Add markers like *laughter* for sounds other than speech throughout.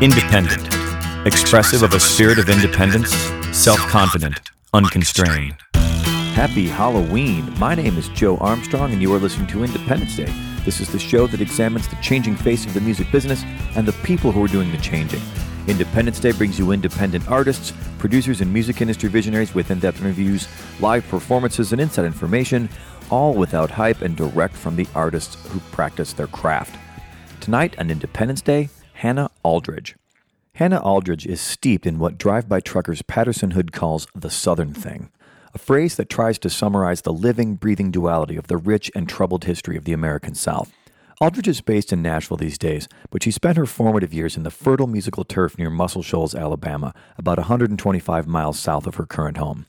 Independent, expressive of a spirit of independence, self confident, unconstrained. Happy Halloween. My name is Joe Armstrong, and you are listening to Independence Day. This is the show that examines the changing face of the music business and the people who are doing the changing. Independence Day brings you independent artists, producers, and music industry visionaries with in depth interviews, live performances, and inside information, all without hype and direct from the artists who practice their craft. Tonight on Independence Day, Hannah Aldridge. Hannah Aldridge is steeped in what drive by truckers Patterson Hood calls the Southern thing, a phrase that tries to summarize the living, breathing duality of the rich and troubled history of the American South. Aldridge is based in Nashville these days, but she spent her formative years in the fertile musical turf near Muscle Shoals, Alabama, about 125 miles south of her current home.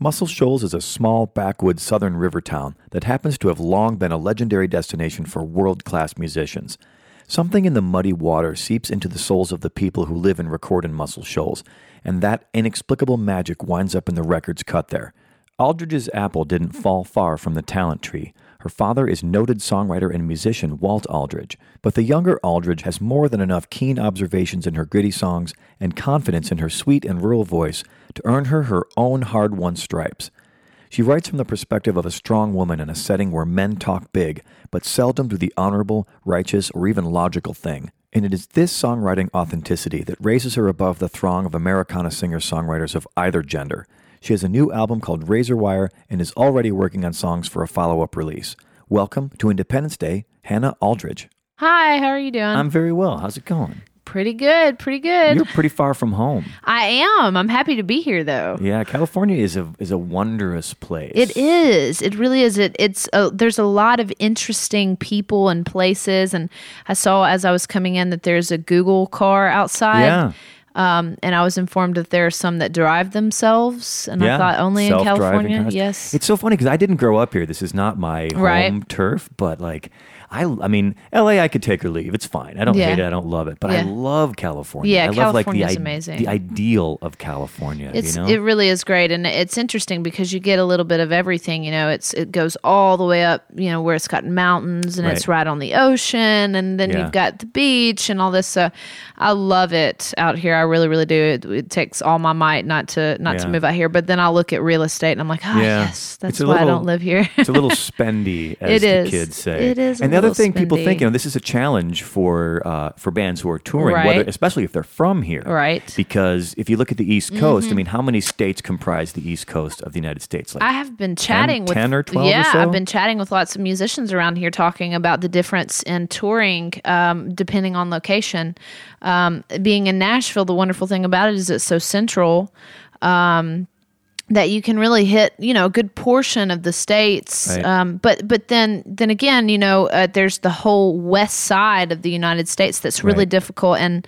Muscle Shoals is a small, backwoods southern river town that happens to have long been a legendary destination for world class musicians. Something in the muddy water seeps into the souls of the people who live and record in Muscle Shoals, and that inexplicable magic winds up in the records cut there. Aldridge's apple didn't fall far from the talent tree. Her father is noted songwriter and musician Walt Aldridge, but the younger Aldridge has more than enough keen observations in her gritty songs and confidence in her sweet and rural voice to earn her her own hard won stripes. She writes from the perspective of a strong woman in a setting where men talk big, but seldom do the honorable, righteous, or even logical thing. And it is this songwriting authenticity that raises her above the throng of Americana singer songwriters of either gender. She has a new album called Razor Wire and is already working on songs for a follow up release. Welcome to Independence Day, Hannah Aldridge. Hi, how are you doing? I'm very well. How's it going? Pretty good, pretty good. You're pretty far from home. I am. I'm happy to be here though. Yeah, California is a is a wondrous place. It is. It really is. It it's a, there's a lot of interesting people and places and I saw as I was coming in that there's a Google car outside. Yeah. Um, and I was informed that there are some that drive themselves, and yeah. I thought only in California. cars. Yes, It's so funny because I didn't grow up here. This is not my home Right. turf, but like I, I mean, LA, I could take or leave. It's fine. I don't Yeah. hate it. I don't love it, but I love California. Yeah, I love like the amazing. the ideal of California. It's you know, it really is great, and it's interesting because you get a little bit of everything. You know, it's it goes all the way up. You know, where it's got mountains and it's Right. right on the ocean, and then Yeah. you've got the beach and all this. So, I love it out here. I really, really do. It, it takes all my might not to not to move out here. But then I'll look at real estate and I'm like, oh Yeah. yes, that's why I don't live here. it's a little *laughs* spendy, as It the kids say. It is And the other little thing people think, you know, this is a challenge for uh, for bands who are touring, Right. whether, especially if they're from here. Right. Mm-hmm. Because if you look at the East Coast, I mean, how many states comprise the East Coast of the United States? Like I have been chatting with 10 or 12 or yeah, so? I've been chatting with lots of musicians around here talking about the difference in touring um, depending on location. Um, being in Nashville, the wonderful thing about it is it's so central. Um, that you can really hit, you know, a good portion of the states, Right. um, but but then then again, you know, uh, there's the whole west side of the United States that's really Right. difficult. And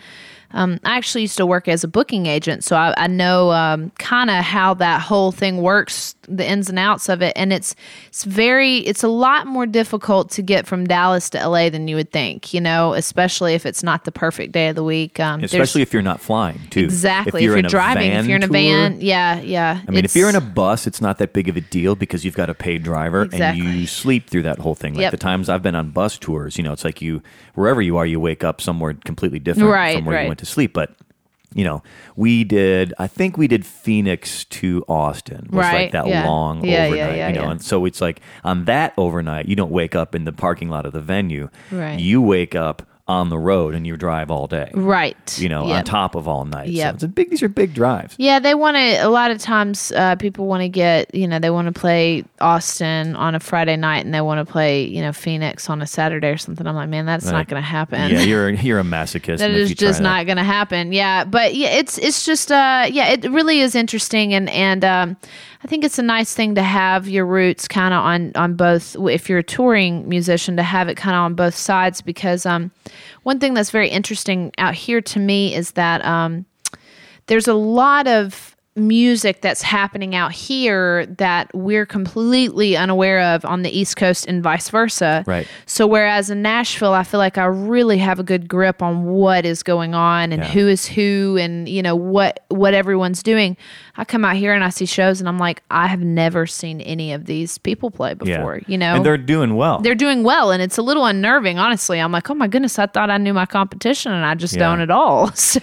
um, I actually used to work as a booking agent, so I, I know um, kind of how that whole thing works, the ins and outs of it. And it's it's very it's a lot more difficult to get from Dallas to LA than you would think. You know, especially if it's not the perfect day of the week. Um, Especially if you're not flying, too. exactly if you're, in a driving, if you're in a tour, van, yeah, yeah. I mean, if you're in a bus, it's not that big of a deal because you've got a paid driver and you sleep through that whole thing. Like Yep. the times I've been on bus tours, you know, it's like you, wherever you are, you wake up somewhere completely different Right, from where you went to sleep. But, you know, we did, I think we did Phoenix to Austin. Was like Right, that yeah. long Yeah, yeah, overnight, yeah, you know. yeah. And so it's like on that overnight, you don't wake up in the parking lot of the venue. Right. You wake up on the road and you drive all day. right, You know, on top of all night. Yeah. So it's a big, these are big drives. Yeah, they want to. A lot of times, uh, people want to get you know they want to play Austin on a Friday night and they want to play you know Phoenix on a Saturday or something. I'm like, man, that's Right. not going to happen. Yeah, you're *laughs* you're a masochist. that is just not going to happen. Yeah, but yeah, it's it's just uh yeah, it really is interesting and and um, I think it's a nice thing to have your roots kind of on on both. If you're a touring musician, to have it kind of on both sides because um, one thing that's very interesting out here to me is that um, there's a lot of music that's happening out here that we're completely unaware of on the East Coast and vice versa. Right. So whereas in Nashville, I feel like I really have a good grip on what is going on and Yeah. who is who and you know what what everyone's doing. I come out here and I see shows and I'm like, I have never seen any of these people play before. Yeah. You know, and they're doing well. they're doing well and it's a little unnerving honestly i'm like oh my goodness i thought i knew my competition and i just Yeah. don't at all *laughs* so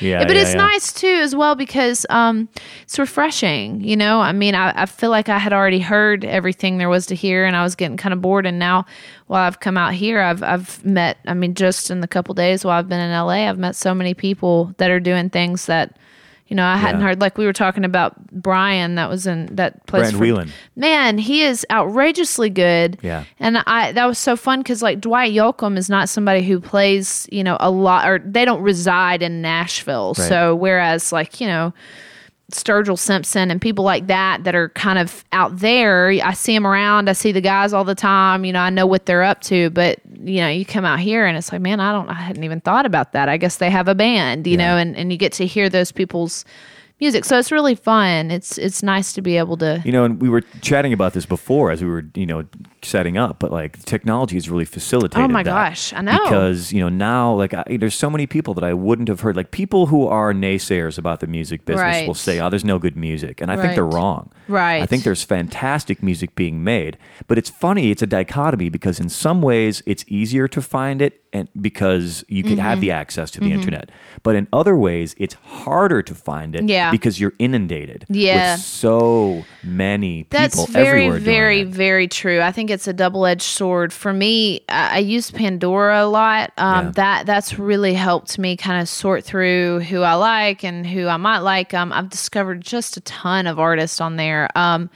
Yeah, but it's nice too as well because um it's refreshing you know i mean I, I feel like i had already heard everything there was to hear and i was getting kind of bored and now while i've come out here i've i've met i mean just in the couple days while i've been in la i've met so many people that are doing things that you know, I hadn't Yeah. heard like we were talking about Brian that was in that place. Brian Whelan. Man, he is outrageously good. Yeah. And I that was so fun because like Dwight Yoakam is not somebody who plays, you know, a lot or they don't reside in Nashville. Right. So whereas like, you know, Sturgill Simpson and people like that that are kind of out there. I see them around. I see the guys all the time. You know, I know what they're up to. But you know, you come out here and it's like, man, I don't. I hadn't even thought about that. I guess they have a band. You know, and and you get to hear those people's music. So it's really fun. It's it's nice to be able to. You know, and we were chatting about this before as we were, you know, setting up, but like technology has really facilitated Oh my gosh, I know. Because, you know, now like I, there's so many people that I wouldn't have heard like people who are naysayers about the music business Right. will say, "Oh, there's no good music." And I think they're Right. wrong. Right. I think there's fantastic music being made, but it's funny, it's a dichotomy because in some ways it's easier to find it and because you can have Mm-hmm. the access to the internet. But in other ways it's harder to find it Yeah. because you're inundated Yeah. with so many people That's very, very, very true. I think it's a double-edged sword. For me, I, I use Pandora a lot. Um, Yeah. That that's really helped me kind of sort through who I like and who I might like. Um, I've discovered just a ton of artists on there. Um,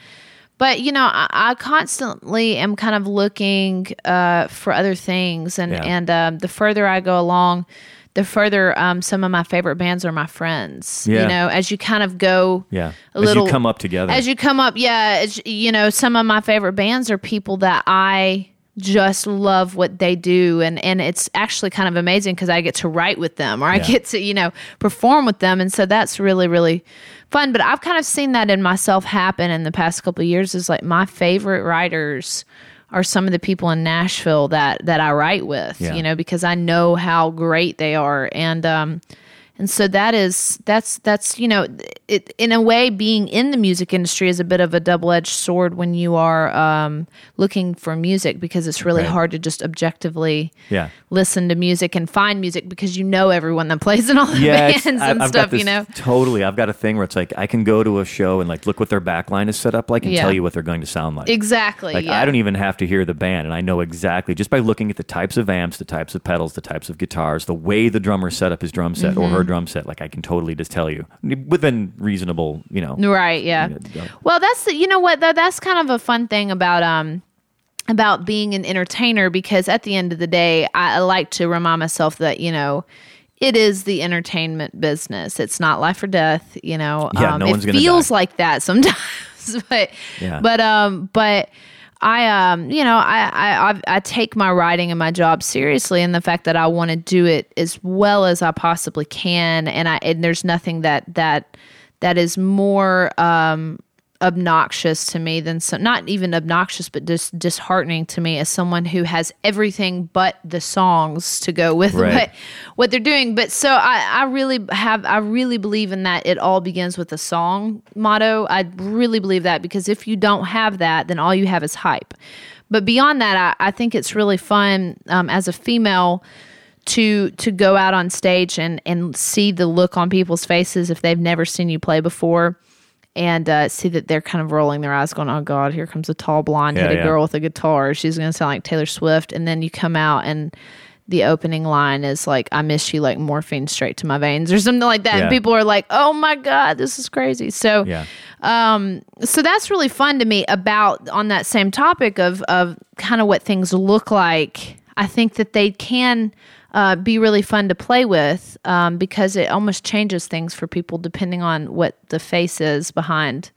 but you know, I, I constantly am kind of looking uh, for other things, and Yeah. and um, the further I go along. The further um, some of my favorite bands are my friends. Yeah. You know, as you kind of go Yeah. a As you little come up together. As you come up, yeah, as, you know, some of my favorite bands are people that I just love what they do and and it's actually kind of amazing because I get to write with them or I get to you know perform with them and so that's really really fun but I've kind of seen that in myself happen in the past couple of years is like my favorite writers are some of the people in Nashville that that I write with Yeah. you know because I know how great they are and um and so that is that's that's you know it, in a way being in the music industry is a bit of a double-edged sword when you are um, looking for music because it's really Right. hard to just objectively Yeah. listen to music and find music because you know everyone that plays in all the Yeah, bands I- and I've stuff you know Totally. I've got a thing where it's like I can go to a show and like look what their backline is set up like and Yeah. tell you what they're going to sound like. exactly Like yeah. I don't even have to hear the band, and I know exactly just by looking at the types of amps, the types of pedals, the types of guitars, the way the drummer set up his drum set or Mm-hmm. her drum set. Like I can totally just tell you within reasonable, you know. Right, yeah. Well, that's the, you know what though that's kind of a fun thing about um about being an entertainer because at the end of the day, I, I like to remind myself that you know it is the entertainment business. It's not life or death. You know, Yeah, um, no it one's gonna feels die. like that sometimes, *laughs* but Yeah. but um but. I um you know I, I I take my writing and my job seriously and the fact that I want to do it as well as I possibly can and I and there's nothing that that that is more um obnoxious to me than some not even obnoxious but just disheartening to me as someone who has everything but the songs to go with Right. what what they're doing. But so I I really have I really believe in that it all begins with a song motto. I really believe that because if you don't have that then all you have is hype. But beyond that I, I think it's really fun um, as a female to to go out on stage and and see the look on people's faces if they've never seen you play before and uh, see that they're kind of rolling their eyes going oh god here comes a tall blonde Yeah, headed yeah. girl with a guitar she's going to sound like taylor swift and then you come out and the opening line is like i miss you like morphine straight to my veins or something like that Yeah. and people are like oh my god this is crazy so Yeah. so that's really fun to me about on that same topic of of kind of what things look like. I think that they can uh, be really fun to play with um, because it almost changes things for people depending on what the face is behind,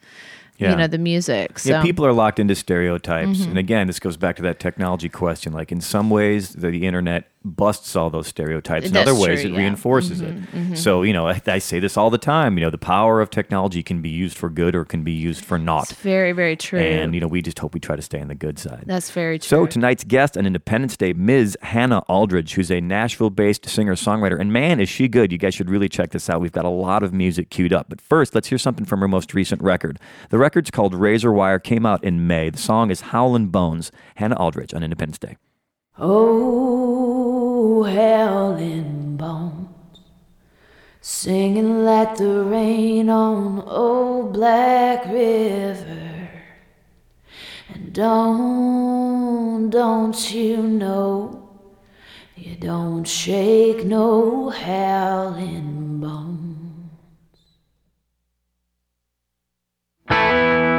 Yeah. you know, the music. So Yeah, people are locked into stereotypes. Mm-hmm. And again, this goes back to that technology question. Like in some ways, the, the internet busts all those stereotypes. In That's other ways, true, it yeah. Mm-hmm, reinforces it. So, you know, I, I say this all the time. You know, the power of technology can be used for good or can be used for not. It's very, very true. And, you know, we just hope we try to stay on the good side. That's very true. So tonight's guest on Independence Day, Ms. Hannah Aldridge, who's a Nashville-based singer-songwriter, and man, is she good! You guys should really check this out. We've got a lot of music queued up. But first, let's hear something from her most recent record. The record's called Razor Wire. Came out in May. The song is "Howlin' Bones." Hannah Aldridge on Independence Day. Oh, howling bones, singing like the rain on old Black River. And don't, don't you know, you don't shake no hell in You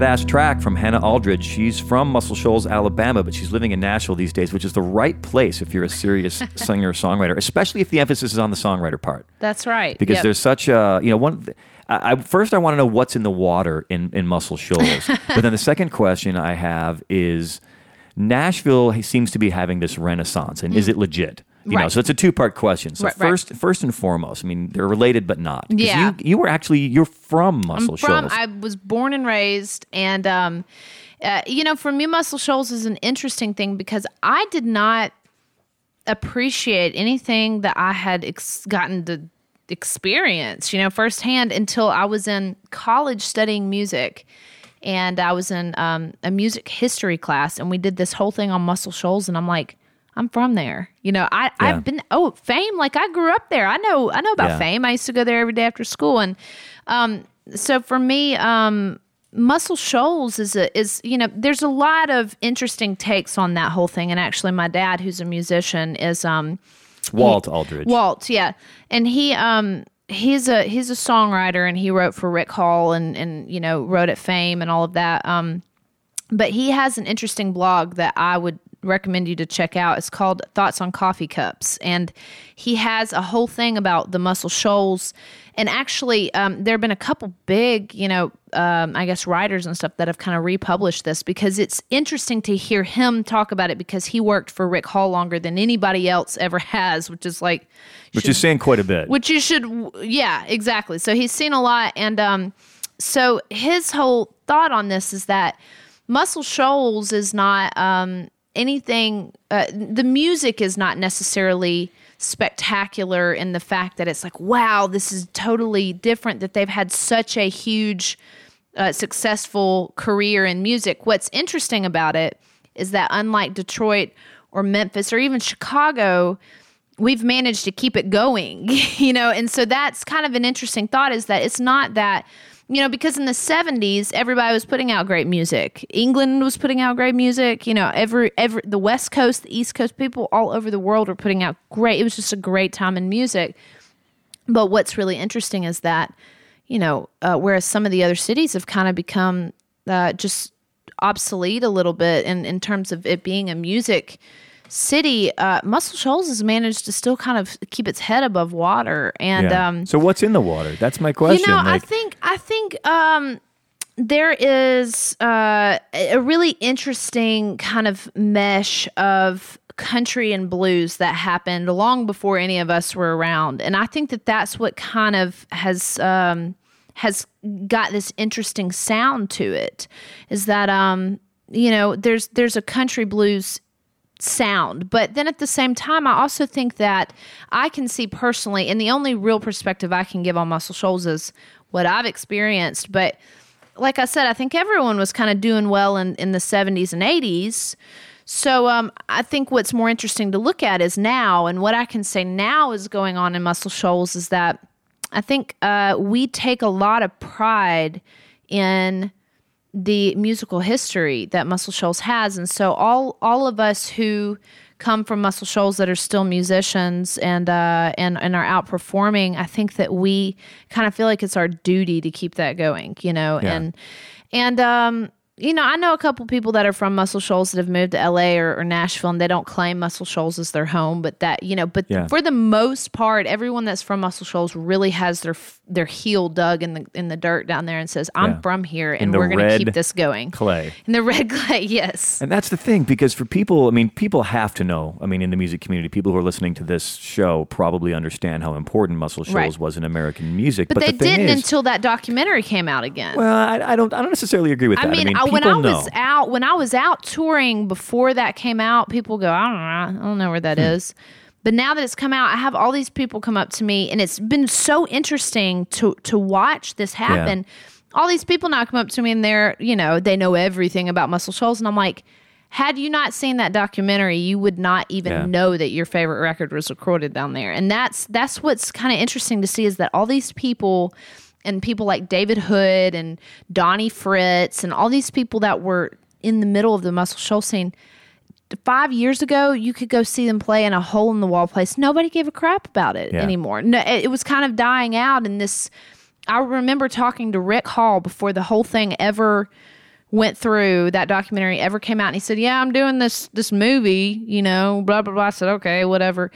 badass track from Hannah Aldridge. She's from Muscle Shoals, Alabama, but she's living in Nashville these days, which is the right place if you're a serious *laughs* singer songwriter, especially if the emphasis is on the songwriter part. That's right. because Yep. there's such a you know one I, I first I want to know what's in the water in in Muscle Shoals, *laughs* but then the second question I have is Nashville seems to be having this renaissance, and is mm. it legit? You know, Mm. So it's a two part question. So Right, right. first, first and foremost, I mean they're related but not. Yeah. you, you were actually you're from Muscle I'm from. Shoals. I was born and raised, and um, uh, you know, for me, Muscle Shoals is an interesting thing because I did not appreciate anything that I had ex- gotten to experience, you know, firsthand until I was in college studying music. And I was in um, a music history class, and we did this whole thing on Muscle Shoals, and I'm like, I'm from there. You know, I Yeah. I've been oh fame like I grew up there. I know I know about Yeah. fame. I used to go there every day after school, and um, so for me, um, Muscle Shoals is a is you know there's a lot of interesting takes on that whole thing, and actually my dad, who's a musician, is um Walt Aldridge. Walt, yeah, and he um he's a he's a songwriter and he wrote for Rick Hall and and you know wrote at Fame and all of that. Um, but he has an interesting blog that I would recommend you to check out. It's called Thoughts on Coffee Cups, and he has a whole thing about the Muscle Shoals. And actually, um, there have been a couple big, you know, um, I guess writers and stuff that have kind of republished this because it's interesting to hear him talk about it because he worked for Rick Hall longer than anybody else ever has, which is like, which is saying quite a bit. which you should, yeah, exactly. So he's seen a lot, and um, so his whole thought on this is that Muscle Shoals is not um anything. Uh, the music is not necessarily spectacular in the fact that it's like, wow, this is totally different. That they've had such a huge, uh, successful career in music. What's interesting about it is that unlike Detroit or Memphis or even Chicago, we've managed to keep it going, *laughs* you know, and so that's kind of an interesting thought is that it's not that, you know, because in the 70s everybody was putting out great music. England was putting out great music, you know, every every the West Coast, the East Coast, people all over the world were putting out great. It was just a great time in music. But what's really interesting is that, you know, uh, whereas some of the other cities have kind of become uh, just obsolete a little bit in, in terms of it being a music city, uh, Muscle Shoals has managed to still kind of keep its head above water. And Yeah. um, so what's in the water? That's my question. you know, I think I think um, there is uh, a really interesting kind of mesh of country and blues that happened long before any of us were around, and I think that that's what kind of has. Um, has got this interesting sound to it is that um you know there's there's a country blues sound. But then at the same time, I also think that I can see personally, and the only real perspective I can give on Muscle Shoals is what I've experienced. But like I said, I think everyone was kind of doing well in, in the 70s and 80s. So um, I think what's more interesting to look at is now, and what I can say now is going on in Muscle Shoals is that I think uh, we take a lot of pride in the musical history that Muscle Shoals has, and so all all of us who come from Muscle Shoals that are still musicians and uh, and and are out performing, I think that we kind of feel like it's our duty to keep that going, you know, Yeah. and and um, you know, I know a couple people that are from Muscle Shoals that have moved to LA or, or Nashville, and they don't claim Muscle Shoals as their home, but that you know, but Yeah. for the most part, everyone that's from Muscle Shoals really has their f- their heel dug in the in the dirt down there and says, "I'm Yeah. from here, and we're going to keep this going." clay. In the red clay, *laughs* yes. And that's the thing, because for people, I mean, people have to know. I mean, in the music community, people who are listening to this show probably understand how important Muscle Shoals Right. was in American music. But, they the thing didn't is, until that documentary came out again. well, I, I don't, I don't necessarily agree with I that. mean, I when people I was out when I was out touring before that came out, people go, I don't know, I don't know where that hmm. is. But now that it's come out, I have all these people come up to me, and it's been so interesting to to watch this happen. All these people now come up to me, and they're you know they know everything about Muscle Shoals, and I'm like. Had you not seen that documentary, you would not even Yeah. know that your favorite record was recorded down there. And that's that's what's kind of interesting to see is that all these people and people like David Hood and Donnie Fritts and all these people that were in the middle of the Muscle Shoals scene. Five years ago, you could go see them play in a hole in the wall place. Nobody gave a crap about it Yeah. anymore. No, it, it was kind of dying out. And this, I remember talking to Rick Hall before the whole thing ever went through that documentary ever came out and he said yeah i'm doing this this movie you know blah blah blah i said okay whatever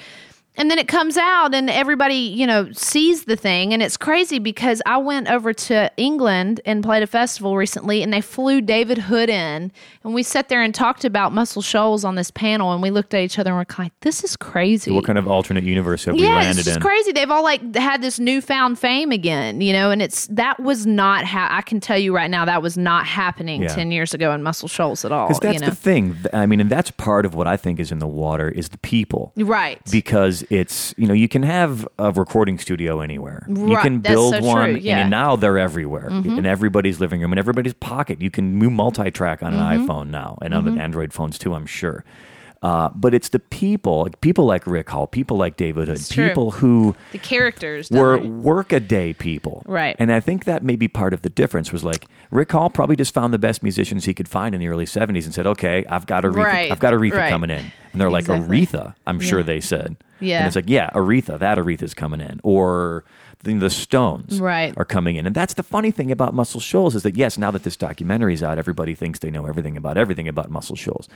and then it comes out and everybody you know sees the thing and it's crazy because i went over to england and played a festival recently and they flew david hood in and we sat there and talked about muscle shoals on this panel and we looked at each other and we're kind of like this is crazy what kind of alternate universe have we yeah, it's landed in? crazy. They've all like had this newfound fame again, you know, and it's that was not how I can tell you right now that was not happening Yeah. ten years ago in Muscle Shoals at all. Because that's you know, the thing. I mean, and that's part of what I think is in the water is the people. right? Because it's you know you can have a recording studio anywhere. You Right, can that's build so one, true, yeah. Mm-hmm. and now they're everywhere in everybody's living room, in everybody's pocket. You can do multi-track on an Mm-hmm. iPhone now, and on Android phones too. I'm sure. Uh, but it's the people, people like Rick Hall, people like David Hood, people who the characters were there. workaday people. Right. And I think that may be part of the difference was like Rick Hall probably just found the best musicians he could find in the early 70s and said, okay, I've got Aretha, Right, I've got Aretha right. coming in. And they're like, Aretha, I'm sure they said. Yeah. And it's like, yeah, Aretha, that Aretha's coming in. Or the, the Stones Right. are coming in. And that's the funny thing about Muscle Shoals is that, yes, now that this documentary's out, everybody thinks they know everything about everything about Muscle Shoals.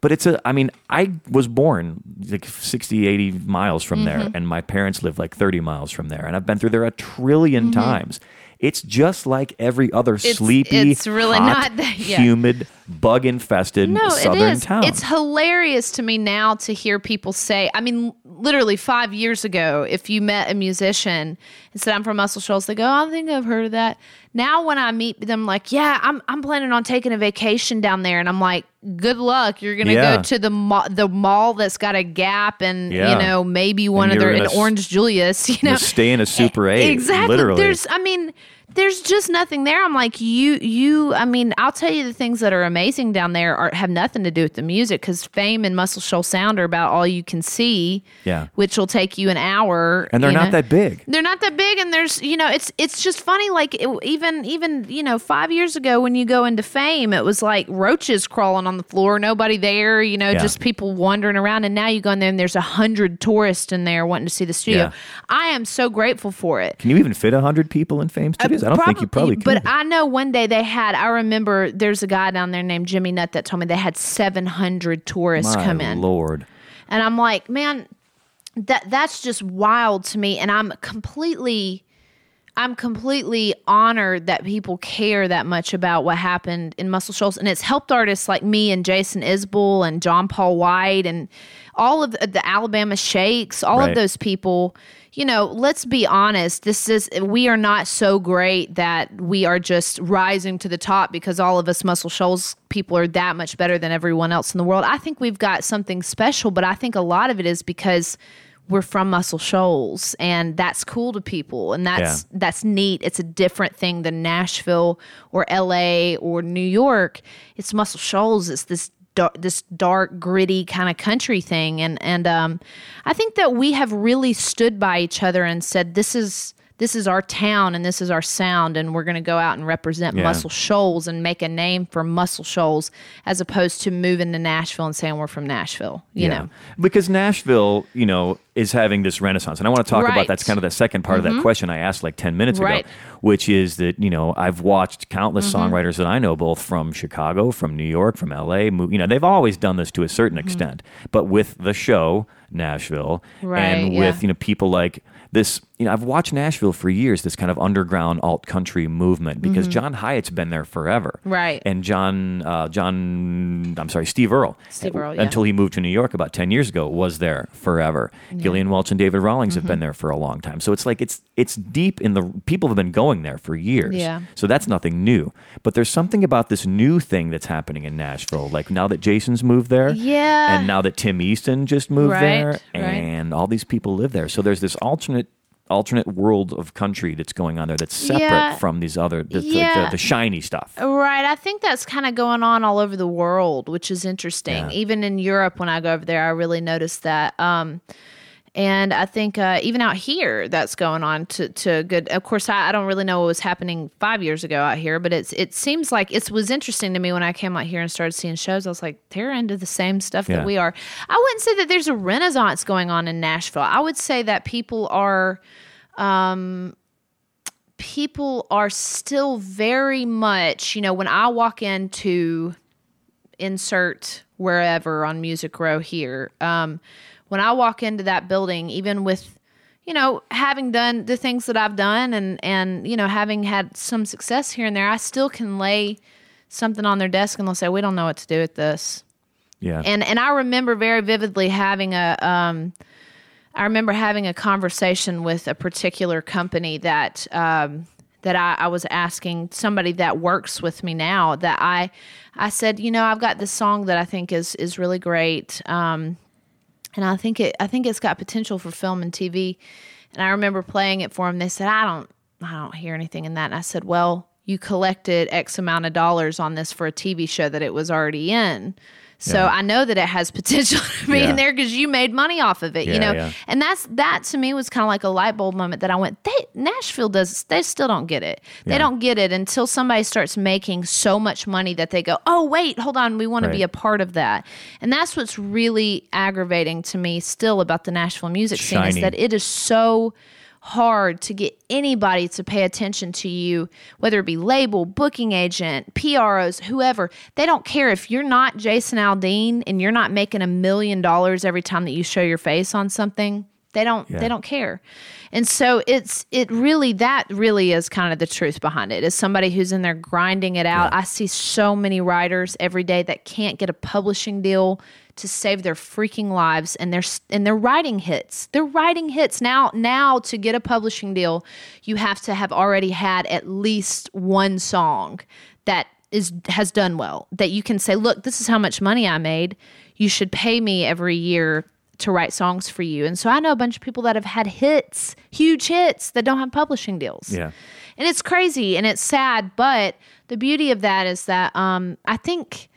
But it's a, I mean, I was born like 60, 80 miles from there, Mm-hmm. and my parents live like 30 miles from there. And I've been through there a 1000000000000 Mm-hmm. times. It's just like every other sleepy, it's really hot, not *laughs* that- yeah. humid, bug infested No, southern it is. town. It's hilarious to me now to hear people say. I mean, literally five years ago, if you met a musician and said, "I'm from Muscle Shoals," they go, "I think I've heard of that." Now, when I meet them, like, "Yeah, I'm I'm planning on taking a vacation down there," and I'm like, "Good luck. You're gonna Yeah. go to the ma- the mall that's got a Gap and Yeah. you know maybe one of you're their an Orange Julius. *laughs* You know, stay in a Super 8. exactly Literally. there's i mean there's just nothing there i'm like you you i mean i'll tell you the things that are amazing down there are have nothing to do with the music because fame and muscle shoal sound are about all you can see Yeah. which will take you an hour and they're not know. that big. they're not that big and there's you know it's it's just funny like it, even even you know five years ago when you go into fame it was like roaches crawling on the floor nobody there you know Yeah. just people wandering around and now you go in there and there's a hundred tourists in there wanting to see the studio Yeah. i am so grateful for it Can you even fit a 100 people in Fame Studios? I don't think you probably. But I know one day they had. I remember there's a guy down there named Jimmy Nutt that told me they had 700 tourists My come in, Lord. and I'm like, man, that that's just wild to me. And I'm completely, I'm completely honored that people care that much about what happened in Muscle Shoals, and it's helped artists like me and Jason Isbell and John Paul White and all of the, the Alabama Shakes, all Right. of those people. You know, let's be honest. This is we are not so great that we are just rising to the top because all of us Muscle Shoals people are that much better than everyone else in the world. I think we've got something special, but I think a lot of it is because we're from Muscle Shoals and that's cool to people and that's Yeah. that's neat. It's a different thing than Nashville or LA or New York. It's Muscle Shoals. It's this this dark, gritty kind of country thing, and and um, I think that we have really stood by each other and said this is. This is our town and this is our sound, and we're going to go out and represent Yeah. Muscle Shoals and make a name for Muscle Shoals as opposed to moving to Nashville and saying we're from Nashville. You know, Because Nashville, you know, is having this renaissance. And I want to talk about Right. Mm-hmm. that's kind of the second part of that question I asked like 10 minutes Right. ago, which is that, you know, I've watched countless Mm-hmm. songwriters that I know both from Chicago, from New York, from LA, you know, they've always done this to a certain Mm-hmm. extent, but with the show Nashville Right, and yeah. with, you know, people like this, you know, I've watched Nashville for years, this kind of underground alt country movement because John Hiatt's been there forever. Mm-hmm. Right. And John, uh, John, I'm sorry, Steve Earle. Steve Earle, yeah. Until he moved to New York about 10 years ago, was there forever. Gillian Welch and David Rawlings have Mm-hmm. been there for a long time. So it's like it's it's deep in the people have been going there for years. Yeah. So that's nothing new. But there's something about this new thing that's happening in Nashville. Like now that Jason's moved there. Yeah. And now that Tim Easton just moved Right, there right. and all these people live there. So there's this alternate alternate world of country that's going on there that's separate Yeah. from these other the, the- Yeah. the, the shiny stuff. Right. I think that's kind of going on all over the world, which is interesting. Yeah. Even in Europe, when I go over there, I really notice that. Um, and I think uh, even out here, that's going on to, to good. Of course, I, I don't really know what was happening five years ago out here, but it's it seems like it was interesting to me when I came out here and started seeing shows. I was like, they're into the same stuff Yeah. that we are. I wouldn't say that there's a renaissance going on in Nashville. I would say that people are people are still very much, you know, when I walk into insert wherever on Music Row here, um, when I walk into that building, even with, you know, having done the things that I've done and and you know having had some success here and there, I still can lay something on their desk and they'll say, "We don't know what to do with this." Yeah. and and I remember very vividly having a um, I remember having a conversation with a particular company that um, that I, I was asking somebody that works with me now that I I said you know I've got this song that I think is is really great um, and I think it I think it's got potential for film and TV and I remember playing it for them they said I don't I don't hear anything in that. And I said well you collected X amount of dollars on this for a TV show that it was already in. So Yeah. I know that it has *laughs* potential to be Yeah. in there because you made money off of it, Yeah, you know. And that's that to me was kind of like a light bulb moment that I went, they Nashville does. They still don't get it. They don't get it until somebody starts making so much money that they go, "Oh, wait, hold on, we want to be a part of that." And that's what's really aggravating to me still about the Nashville music scene is that it is so hard to get anybody to pay attention to you, whether it be label, booking agent, PROs, whoever. They don't care if you're not Jason Aldean and you're not making a million dollars every time that you show your face on something. They don't Yeah. they don't care. And so it's it really that really is kind of the truth behind it. Is somebody who's in there grinding it out. I see so many writers every day that can't get a publishing deal to save their freaking lives and they're and they're writing hits. They're writing hits now now to get a publishing deal, you have to have already had at least one song that is has done well that you can say, "Look, this is how much money I made. You should pay me every year to write songs for you." And so I know a bunch of people that have had hits, huge hits that don't have publishing deals. Yeah. And it's crazy and it's sad, but the beauty of that is that um, I think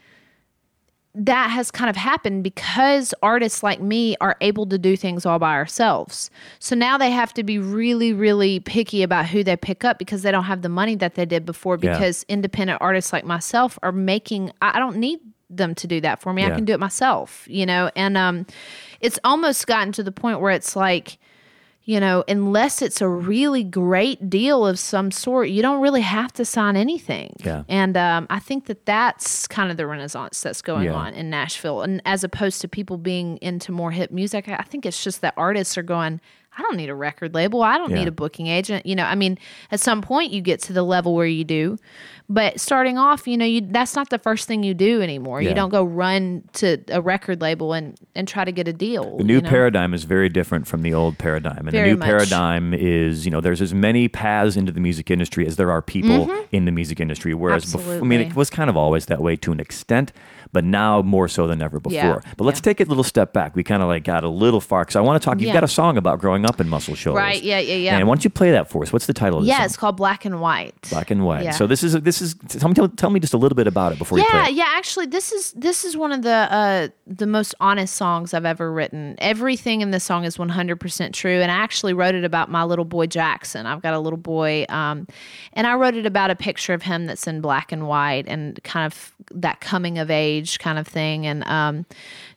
that has kind of happened because artists like me are able to do things all by ourselves. So now they have to be really, really picky about who they pick up because they don't have the money that they did before. Yeah. Because independent artists like myself are making, I I don't need them to do that for me. Yeah. I can do it myself, you know? And um, it's almost gotten to the point where it's like, you know, unless it's a really great deal of some sort, you don't really have to sign anything. Yeah. And um, I think that that's kind of the renaissance that's going Yeah. on in Nashville. And as opposed to people being into more hip music, I I think it's just that artists are going, I don't need a record label. I don't Yeah. need a booking agent. You know, I mean, at some point you get to the level where you do, but starting off, you know, you that's not the first thing you do anymore. Yeah. You don't go run to a record label and and try to get a deal. The new you know? paradigm is very different from the old paradigm. And Very the new much. paradigm is, you know, there's as many paths into the music industry as there are people in the music industry. Whereas, before, I mean, Mm-hmm. It was kind of always that way to an extent, but now more so than ever before. Yeah. But let's Yeah. take it a little step back. We kind of like got a little far because I want to talk. You've Yeah. got a song about growing up in Muscle Shoals. Right, yeah, yeah, yeah. And why don't you play that for us? What's the title of Yeah, it's called Black and White. Black and White. So this is this is tell me tell, tell me just a little bit about it before you play yeah yeah actually this is this is one of the uh the most honest songs i've ever written everything in this song is 100% true and i actually wrote it about my little boy jackson i've got a little boy um and i wrote it about a picture of him that's in black and white and kind of that coming of age kind of thing and um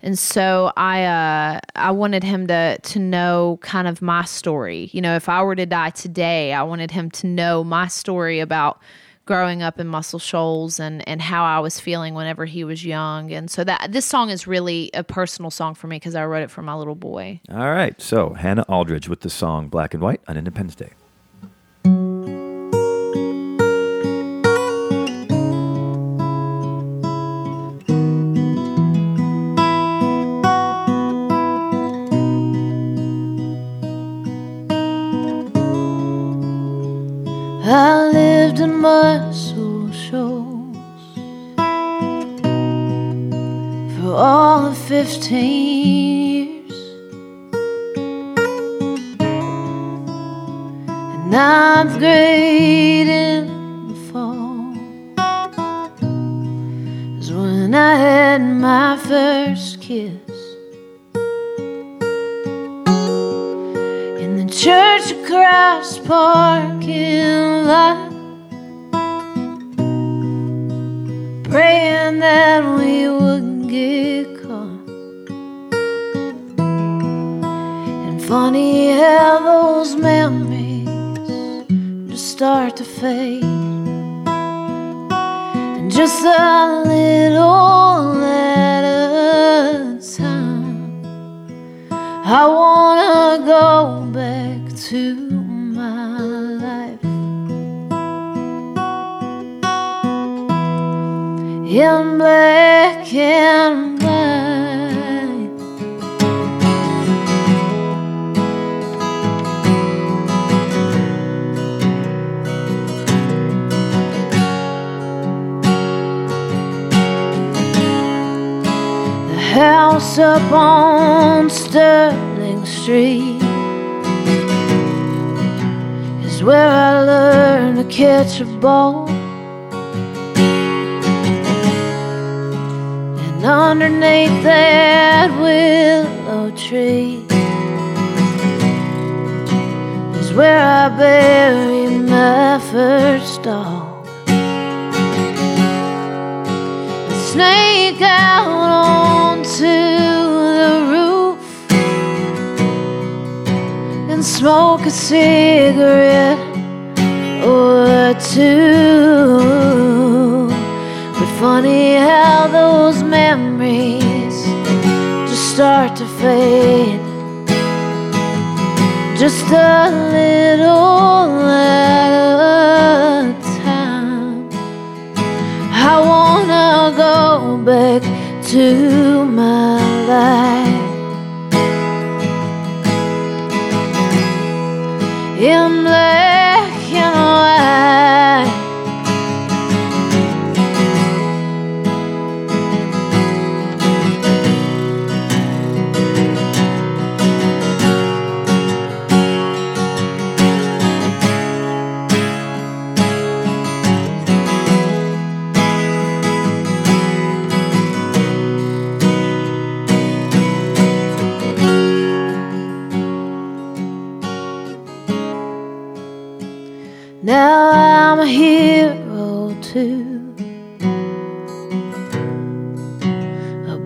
and so i uh i wanted him to to know kind of my story you know if i were to die today i wanted him to know my story about growing up in Muscle Shoals and and how I was feeling whenever he was young. And so that this song is really a personal song for me because I wrote it for my little boy. All right. So Hannah Aldridge with the song Black and White on Independence Day. In Muscle Shoals for all of 15 years. And ninth grade in the fall is when I had my first kiss. In the church across the parking lot, praying that we wouldn't get caught. And funny how those memories just start to fade. And just a little at a time. I wanna go back to in black and white. The house up on Sterling Street is where I learned to catch a ball. And underneath that willow tree is where I buried my first dog. Snake out onto the roof and smoke a cigarette or two. But funny how those start to fade. Just a little at a time. I wanna go back to my life. in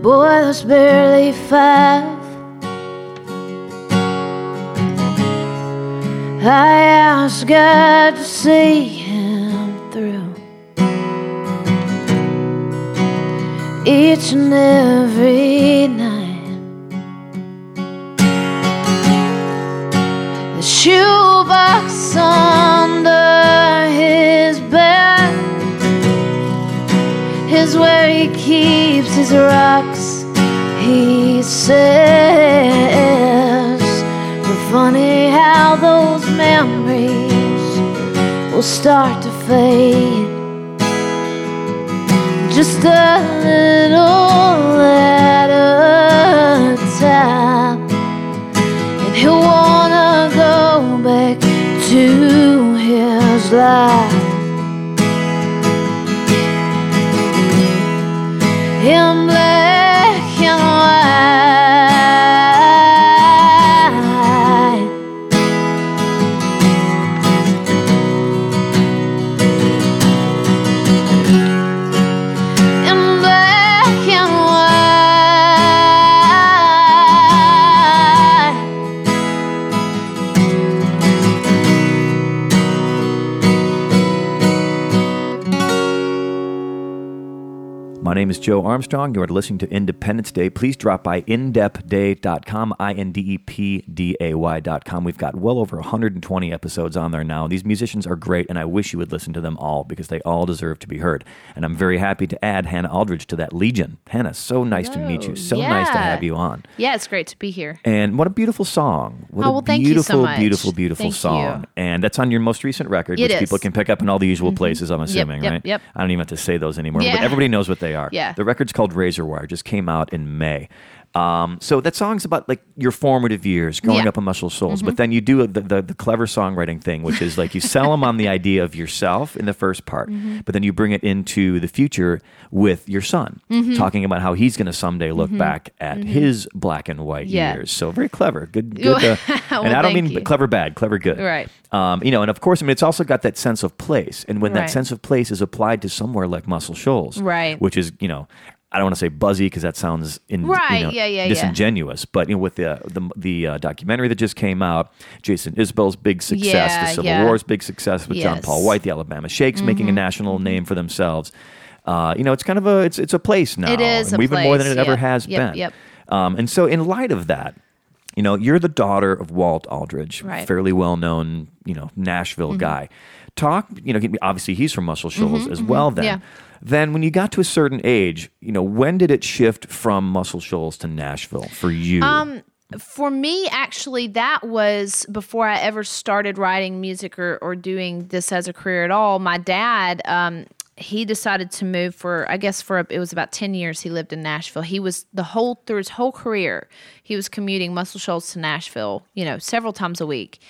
boy that's barely five. I ask God to see him through each and every night. The shoebox under where he keeps his rocks. He says, but funny how those memories will start to fade. Just a little at a time and he'll wanna go back to his life. Joe Armstrong. You are listening to Independence Day. Please drop by indepday.com, I N D E P D A Y.com. We've got well over 120 episodes on there now. These musicians are great, and I wish you would listen to them all because they all deserve to be heard. And I'm very happy to add Hannah Aldridge to that legion. Hannah, so nice to meet you. So nice to have you on. Yeah, it's great to be here. And what a beautiful song. What Oh, a well, thank you so beautiful, much. beautiful, beautiful Thank song. you. And that's on your most recent record, It which is. Mm-hmm. people can pick up in all the usual places, I'm assuming, yep, right? yep. I don't even have to say those anymore, yeah. but everybody knows what they are. Yeah. The record's called Razor Wire, just came out in May. Um, so that song's about like your formative years, growing Yeah. Mm-hmm. up in Muscle Shoals. But then you do the, the, the clever songwriting thing, which is like you sell them on the idea of yourself in the first part, Mm-hmm. but then you bring it into the future with your son, Mm-hmm. talking about how he's going to someday look back at his black and white Yeah. years. So very clever. Good, *laughs* good. Uh, Well, and I don't mean you. clever bad, clever good. Right. Um, you know, and of course, I mean, it's also got that sense of place. And when that sense of place is applied to somewhere like Muscle Shoals, Right. which is, you know, I don't want to say buzzy because that sounds in, you Right, know, yeah, yeah, yeah. disingenuous. But you know, with the the, the uh, documentary that just came out, Jason Isbell's big success, Yeah, the Civil yeah. War's big success with John Yes. Mm-hmm. Paul White, the Alabama Shakes making a national name for themselves. Uh, you know, it's kind of a it's it's a place now. It is and a even more than place, it ever has yep, been. yep. Um, and so, in light of that, you know, you're the daughter of Walt Aldridge, Right. Mm-hmm. fairly well known, you know, Nashville guy. Talk, you know, obviously he's from Muscle Shoals as well. Then, yeah. then when you got to a certain age, you know, when did it shift from Muscle Shoals to Nashville for you? Um, for me, actually, that was before I ever started writing music or, or doing this as a career at all. My dad, um, he decided to move for, I guess, for a, it was about 10 years he lived in Nashville. He was the whole, through his whole career, he was commuting Muscle Shoals to Nashville, you know, several times a week.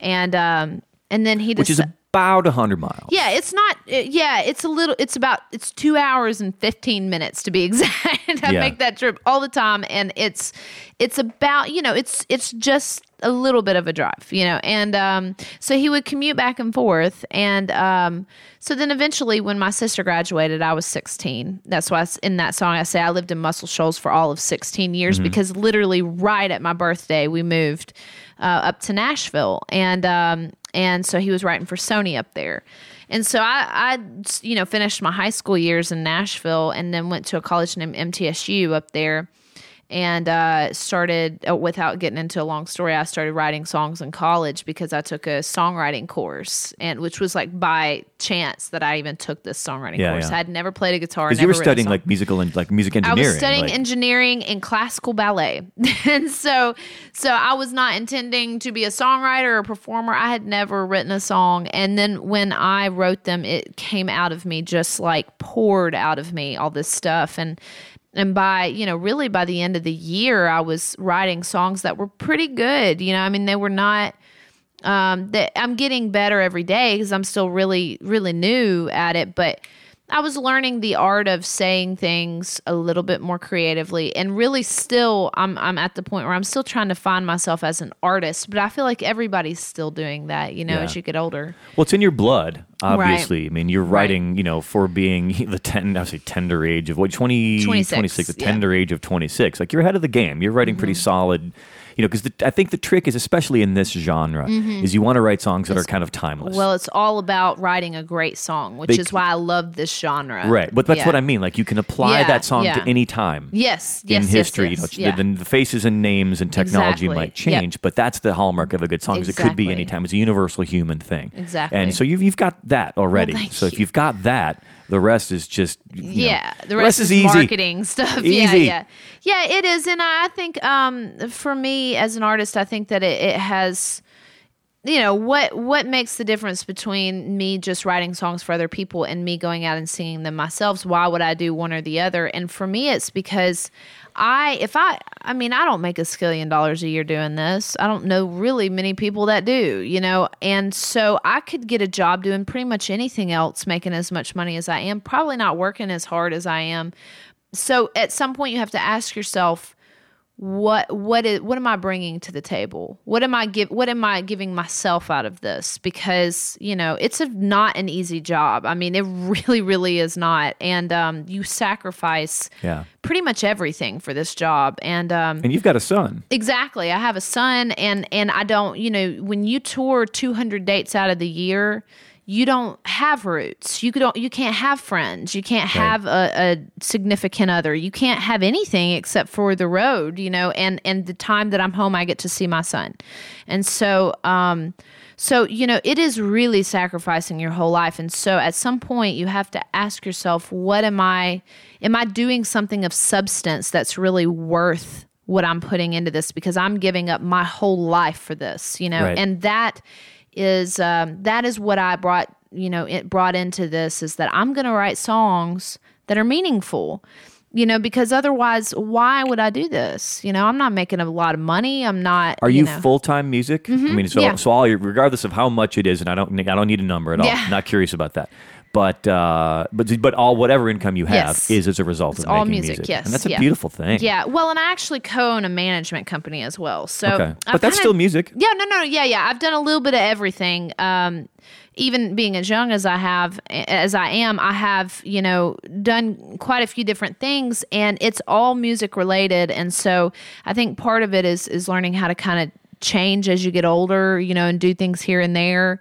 And, um, and then he which is decided. About hundred miles. Yeah, it's not. uh, Yeah, it's a little. It's about. It's two hours and fifteen minutes to be *laughs* exact. I Yeah. make that trip all the time, and it's it's about you know it's it's just a little bit of a drive, you know. And um, so he would commute back and forth, and um, so then eventually, when my sister graduated, I was sixteen. That's why it's- in that song I say I lived in Muscle Shoals for all of sixteen years because literally right at my birthday we moved uh, up to Nashville, and um, and so he was writing for Sony up there. And so I, I, you know, finished my high school years in Nashville, and then went to a college named MTSU up there, and uh, started. Uh, without getting into a long story, I started writing songs in college because I took a songwriting course, and which was like by chance that I even took this songwriting Yeah, course. yeah. I'd never played a guitar. Because you never were studying like musical and like music engineering I was studying like- engineering and classical ballet. *laughs* and so so I was not intending to be a songwriter or performer. I had never written a song and then when I wrote them it came out of me just like poured out of me all this stuff and and by you know really by the end of the year I was writing songs that were pretty good. You know, I mean they were not um, that I'm getting better every day because I'm still really, really new at it. But I was learning the art of saying things a little bit more creatively, and really still, I'm I'm at the point where I'm still trying to find myself as an artist. But I feel like everybody's still doing that, you know, Yeah. as you get older. Well, it's in your blood, obviously. I mean, you're Right. writing, you know, for being *laughs* the ten, I say tender age of what 20, 26, 26, the yeah. Mm-hmm. tender age of 26. Like you're ahead of the game. You're writing pretty solid, you know, because I think the trick is, especially in this genre, is you want to write songs that are kind of timeless. Mm-hmm. Well, it's all about writing a great song, which They- is why I love this genre. right. But that's Yeah. what I mean. Like you can apply Yeah, that song yeah. to any time. Yes, in yes, history, yes, you know, the, the faces and names and technology Exactly. might Yep. change, but that's the hallmark of a good song. Is it could be Exactly. anytime. It's a universal human thing. Exactly. And so you've you've got that already. thank so if you've got that, the rest is just you know, yeah the rest, is, easy. marketing stuff. Yeah yeah. Yeah it is. And i think um for me as an artist i think that it, it has you know what what makes the difference between me just writing songs for other people and me going out and singing them myself? Why would i do one or the other? And for me it's because i if i i mean i don't make a skillion dollars a year doing this. I don't know really many people that do you know? And so i could get a job doing pretty much anything else making as much money as i am probably not working as hard as i am. So at some point you have to ask yourself what what is what am I bringing to the table? What am I give what am I giving myself out of this? Because you know it's a not an easy job. I mean, it *laughs* really really is not, and um, you sacrifice Yeah. pretty much everything for this job. And um, And you've got a son. Exactly. I have a son and and I don't, you know, when you tour 200 dates out of the year, you don't have roots. You don't you can't have friends. You can't have a, a significant other. You can't have anything except for the road, you know, and and the time that I'm home I get to see my son. And so um so, you know, it is really sacrificing your whole life. And so at some point you have to ask yourself, what am I am I doing something of substance that's really worth what I'm putting into this because I'm giving up my whole life for this, you know, Right. and that is um, that is what I brought, you know, it brought into this is that I'm going to write songs that are meaningful, you know, because otherwise, why would I do this? You know, I'm not making a lot of money. I'm not. Are you, know, Mm-hmm. full time music? I mean, so yeah. so all your, regardless of how much it is, and I don't I don't need a number at all. Yeah. Not curious about that. But uh, but but all whatever income you have Yes. is as a result of all making music, yes, and that's a yeah. beautiful thing. Yeah, well, and I actually co-own a management company as well. So, Okay. I've But that's kinda- still music. Yeah, no, no, yeah, yeah. I've done a little bit of everything. Um, even being as young as I have, as I am, I have you know done quite a few different things, and it's all music related. And so, I think part of it is is learning how to kind of change as you get older, you know, and do things here and there.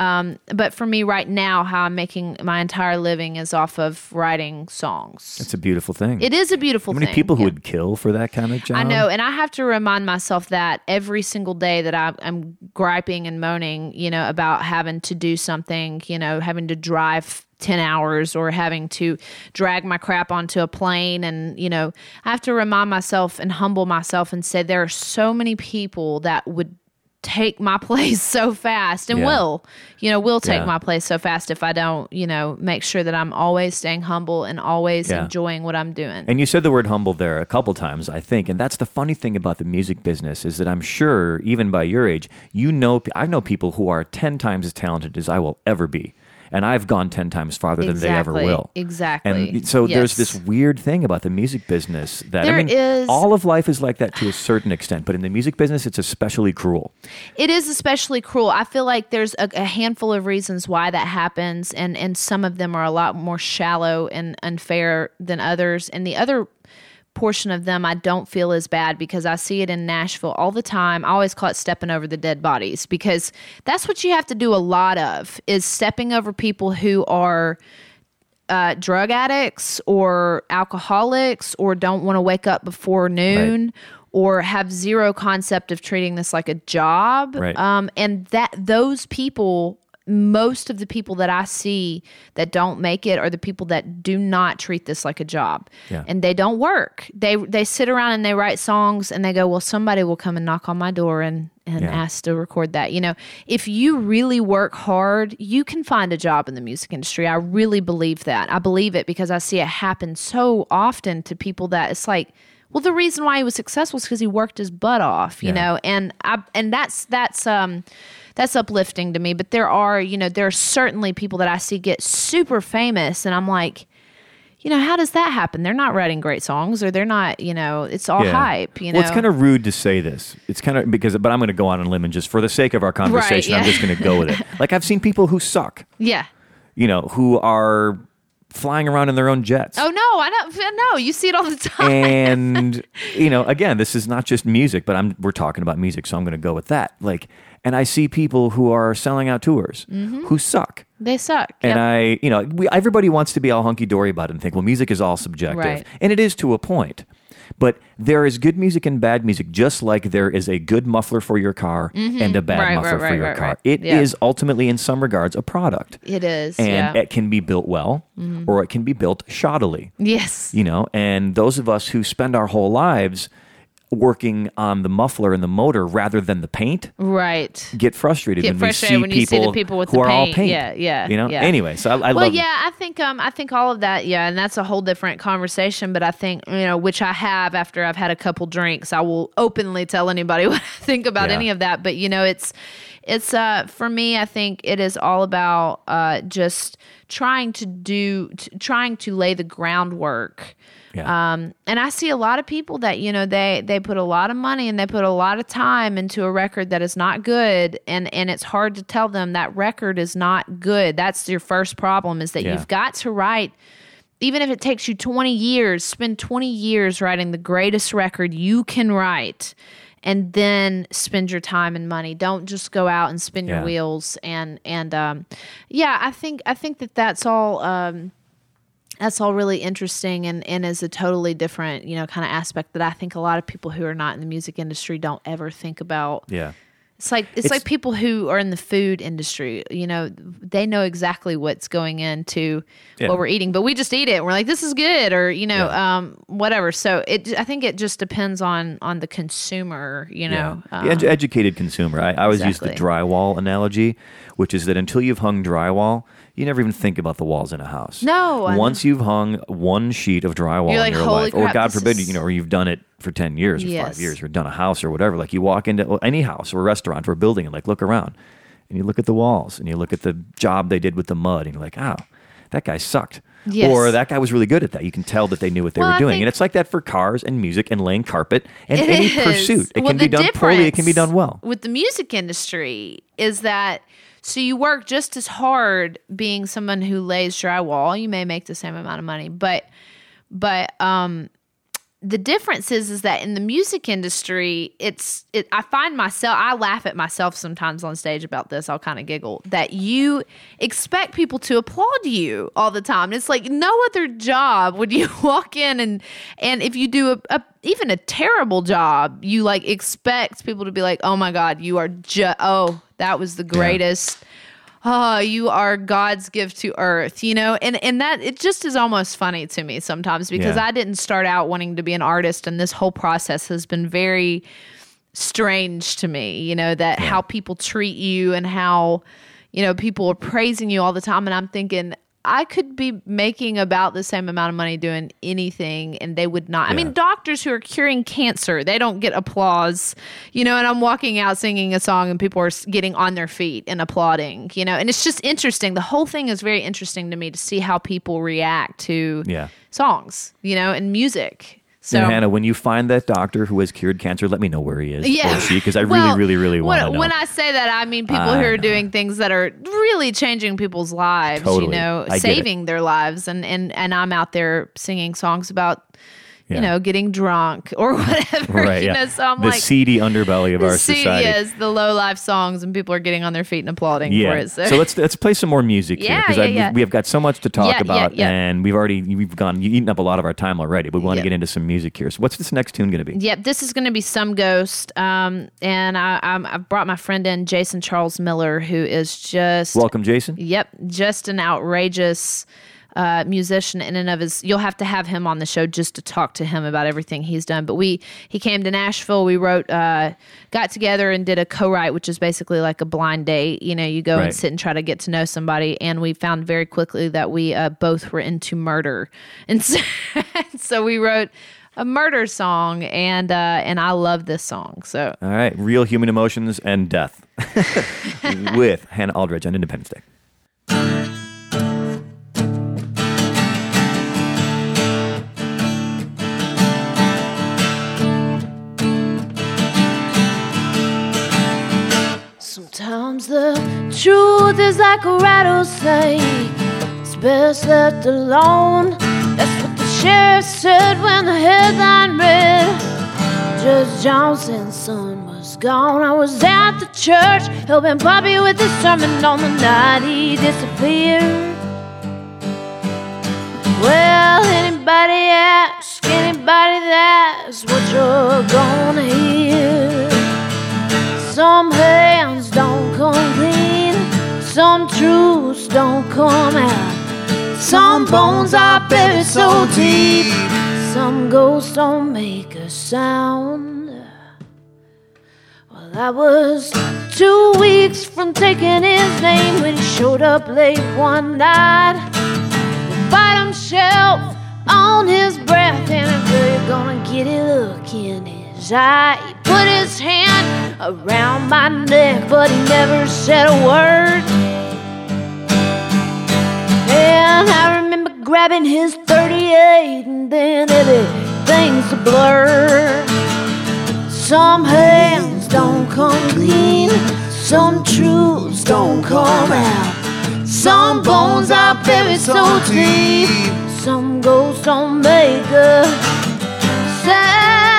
Um, but for me right now, how I'm making my entire living is off of writing songs. It's a beautiful thing. It is a beautiful How many thing. people who yeah. would kill for that kind of job? I know, and I have to remind myself that every single day that I, I'm griping and moaning, you know, about having to do something, you know, having to drive 10 hours or having to drag my crap onto a plane. And, you know, I have to remind myself and humble myself and say there are so many people that would take my *laughs* place so fast and Yeah. will you know will take Yeah. my place so fast if i don't you know make sure that i'm always staying humble and always Yeah. enjoying what i'm doing And you said the word humble there a couple times, I think, and that's the funny thing about the music business is that I'm sure, even by your age, you know, I know people who are ten times as talented as I will ever be, and I've gone ten times farther than they ever will. Exactly. And so there's this weird thing about the music business that There I mean, is- all of life is like that to a certain extent, but in the music business, it's especially cruel. It is especially cruel. I feel like there's a, a handful of reasons why that happens, and and some of them are a lot more shallow and unfair than others, and the other portion of them I don't feel as bad because I see it in Nashville all the time. I always call it stepping over the dead bodies because that's what you have to do a lot of is stepping over people who are uh, drug addicts or alcoholics or don't want to wake up before noon or have zero concept of treating this like a job. Right. Um, and that those people, most of the people that I see that don't make it are the people that do not treat this like a job. Yeah. And they don't work. They they sit around and they write songs and they go, well, somebody will come and knock on my door and and Yeah. ask to record that. You know, if you really work hard, you can find a job in the music industry. I really believe that. I believe it because I see it happen so often to people that it's like, well, the reason why he was successful is because he worked his butt off, you Yeah. know, and I and that's that's um that's uplifting to me. But there are, you know, there are certainly people that I see get super famous, and I'm like. You know, how does that happen? They're not writing great songs, or they're not. You know, it's all hype. You know, Well, it's kind of rude to say this. It's kind of because, but I'm going to go on a limb and just for the sake of our conversation, I'm just going to go with it. *laughs* Like I've seen people who suck, yeah. you know, who are flying around in their own jets. Oh no, I don't. No, you see it all the *laughs* time. and *laughs* you know, again, this is not just music, but I'm we're talking about music, so I'm going to go with that. Like, and I see people who are selling out tours mm-hmm. who suck. they suck. And Yep. I, you know, we, everybody wants to be all hunky dory about it and think, well, music is all subjective. Right. And it is to a point. But there is good music and bad music, just like there is a good muffler for your car and a bad Mm-hmm. Right, muffler right, for right, your right, car. It is Yeah. ultimately, in some regards, a product. it is. And yeah. Mm-hmm. it can be built well or it can be built shoddily yes. you know and those of us who spend our whole lives working on the muffler and the motor rather than the paint Right. get frustrated Get when frustrated we see when you see people the people with who the are all paint. paint Yeah, yeah, you know yeah. anyway so i, I well, love yeah, I think um, I think all of that, yeah, and that's a whole different conversation. But I think you know, which I have after I've had a couple drinks, I will openly tell anybody *laughs* what I think about Yeah. any of that. But you know, it's it's uh for me, I think it is all about uh just trying to do, t- trying to lay the groundwork. Yeah. Um, and I see a lot of people that you know they they put a lot of money and they put a lot of time into a record that is not good, and and it's hard to tell them that record is not good. That's your first problem is that Yeah. you've got to write. Even if it takes you 20 years, spend 20 years writing the greatest record you can write and then spend your time and money. Don't just go out and spin Yeah. your wheels and and um yeah, I think I think that that's all um that's all really interesting and, and is a totally different you know kind of aspect that I think a lot of people who are not in the music industry don't ever think about. yeah It's like it's, It's- like people who are in the food industry. You know, they know exactly what's going into Yeah. what we're eating, but we just eat it. And we're like, this is good, or you know, Yeah. um, whatever. So it, I think it just depends on on the consumer. You know, yeah. um, the edu- educated consumer I, I always use the drywall analogy which is that until you've hung drywall you never even think about the walls in a house No, once you've hung one sheet of drywall You're in like, your "Holy life or crap, god this forbid is- you know or you've done it for 10 years or Yes. five years or done a house or whatever like you walk into any house or a restaurant or a building and like look around and you look at the walls and you look at the job they did with the mud and you're like oh that guy sucked Yes. or that guy was really good at that you can tell that they knew what they Well, were I doing think- and it's like that for cars and music and laying carpet and any is. pursuit it Well, can be the done poorly it can be difference done well With the music industry is that so you work just as hard being someone who lays drywall. You may make the same amount of money, but but um the difference is is that in the music industry it's it, i find myself i laugh at myself sometimes on stage about this. I'll kind of giggle. That you expect people to applaud you all the time. It's like no other job would *laughs* you walk in and and if you do a, a even a terrible job you like expect people to be like oh my god you are just oh that was the greatest oh you are god's gift to earth you know and and that it just is almost funny to me sometimes because Yeah. i didn't start out wanting to be an artist and this whole process has been very strange to me, you know, that how people treat you and how, you know, people are praising you all the time. And I'm thinking, I could be making about the same amount of money doing anything and they would not. I mean, doctors who are curing cancer, they don't get applause, you know, and I'm walking out singing a song and people are getting on their feet and applauding, you know, and it's just interesting. The whole thing is very interesting to me to see how people react to Yeah. songs, you know, and music. So, and Hannah, when you find that doctor who has cured cancer, let me know where he is. yeah, because I really, Well, really, really want to know. When I say that, I mean people I who are know. doing things that are really changing people's lives. Totally. You know, I saving their lives, and and and I'm out there singing songs about. Yeah. You know, getting drunk *laughs* or whatever. right, you yeah. know, so I'm the like, seedy underbelly of our see, society. yes, the low life songs, and people are getting on their feet and applauding Yeah. for it. So, So let's let's play some more music here Yeah, because yeah, yeah. we have got so much to talk about, and we've already we've gone eaten up a lot of our time already. But we want to get into some music here. So what's this next tune going to be? Yep, this is going to be some ghost, um, and I, I'm, I brought my friend in, Jason Charles Miller, who is just Welcome, Jason. Yep, just an outrageous uh, musician in and of his. You'll have to have him on the show just to talk to him about everything he's done. But we he came to Nashville. We wrote, uh, got together and did a co-write, which is basically like a blind date. You know, you go Right. and sit and try to get to know somebody. And we found very quickly that we uh, both were into murder, *laughs* and so, so we wrote a murder song, and uh, and I love this song. So All right, real human emotions and death *laughs* with Hannah Aldridge on Independence Day. Sometimes the truth is like a rattlesnake. It's best left alone. That's what the sheriff said when the headline read. Judge Johnson's son was gone. I was at the church helping Bobby with his sermon on the night he disappeared. Well, anybody ask, anybody that's what you're gonna hear. Some hands don't come clean, some truths don't come out. Some bones are buried so deep, some ghosts don't make a sound. Well, I was two weeks from taking his name when he showed up late one night. The bottom shelf on his breath, and I you're gonna get a look in his eye. Put his hand around my neck, but he never said a word. And I remember grabbing his 38, and then everything's a blur. Some hands don't come clean, some truths don't come out. Some bones are buried so deep, some ghosts don't make a sound.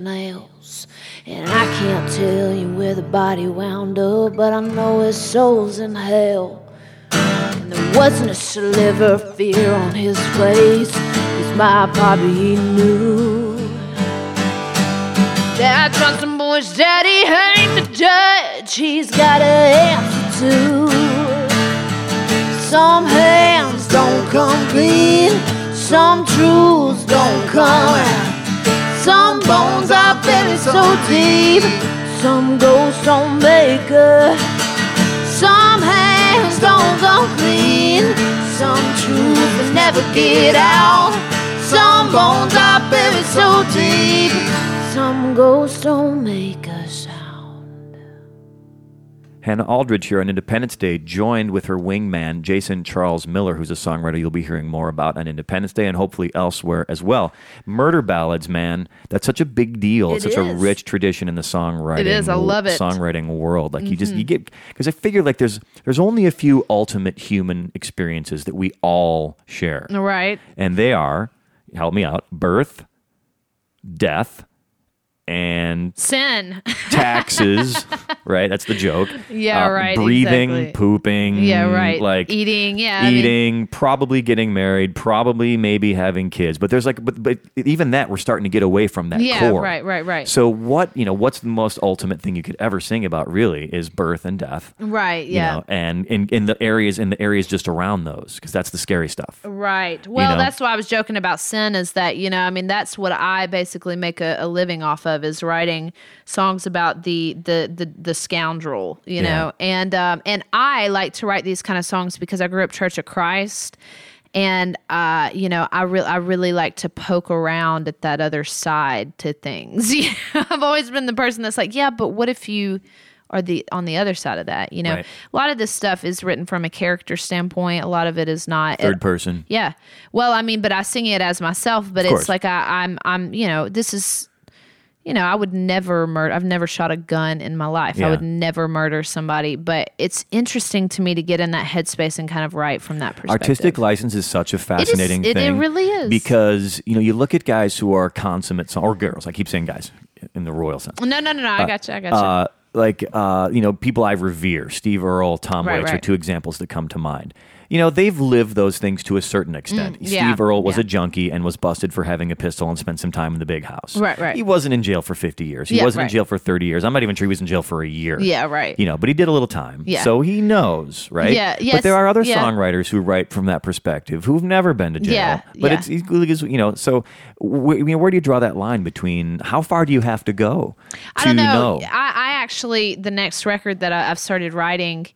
Nails. And I can't tell you where the body wound up, but I know his soul's in hell. And there wasn't a sliver of fear on his face, 'cause my Poppy knew. That Johnson boy's daddy ain't the judge, he's got an answer to. Some hands don't come clean, some truths don't come out. Some bones are buried so deep, some ghosts don't make a. Some hands don't come clean, some truths will never get out. Some bones are buried so deep, some ghosts don't make sound. Hannah Aldridge here on Independence Day, joined with her wingman, Jason Charles Miller, who's a songwriter you'll be hearing more about on Independence Day and hopefully elsewhere as well. Murder ballads, man, that's such a big deal. it's It such a rich tradition in the songwriting. It is. I love it. Mm-hmm. Songwriting world, like you just you get because I figure like there's there's only a few ultimate human experiences that we all share, right, and they are help me out: birth, death, and Sin. *laughs* taxes, right? That's the joke. Yeah, Uh, right, Breathing, exactly. pooping, yeah, right. Like eating. Yeah. I mean- eating, probably getting married, probably maybe having kids. But there's like, but, but even that, we're starting to get away from that Yeah, core. right, right, right. So what you know, what's the most ultimate thing you could ever sing about? Really, is birth and death. right. You Yeah. know, and in, in the areas in the areas just around those, because that's the scary stuff. Right. Well, know? that's why I was joking about sin is that, you know, I mean, that's what I basically make a, a living off of is writing songs about the the the, the scoundrel, you Yeah. know. And um and I like to write these kind of songs because I grew up Church of Christ and uh you know, I really I really like to poke around at that other side to things. *laughs* I've always been the person that's like, yeah, but what if you are the on the other side of that, you know? Right. A lot of this stuff is written from a character standpoint. A lot of it is not Third person. yeah. Well, I mean, but I sing it as myself, but course. it's like I, I'm, I'm, you know, this is, you know, I would never murder. I've never shot a gun in my life. Yeah. I would never murder somebody. But it's interesting to me to get in that headspace and kind of write from that perspective. Artistic license is such a fascinating it- it really is. because you know you look at guys who are consummate or girls. I keep saying guys in the royal sense. No, no, no, no. I got you. I got you. Uh, like uh, you know, people I revere, Steve Earle, Tom Right, Waits are two examples that come to mind. You know, they've lived those things to a certain extent. Mm, yeah, Steve Earle was yeah. a junkie and was busted for having a pistol and spent some time in the big house. Right, right. He wasn't in jail for 50 years. He Yeah, wasn't in jail for 30 years. I'm not even sure he was in jail for a year. Yeah, right. You know, but he did a little time. Yeah. So he knows, right? Yeah, But there are other songwriters who write from that perspective who've never been to jail. Yeah, But it's equally as, you know, so wh- I mean, where do you draw that line between how far do you have to go to I don't know. I, I actually the next record that I, I've started writing,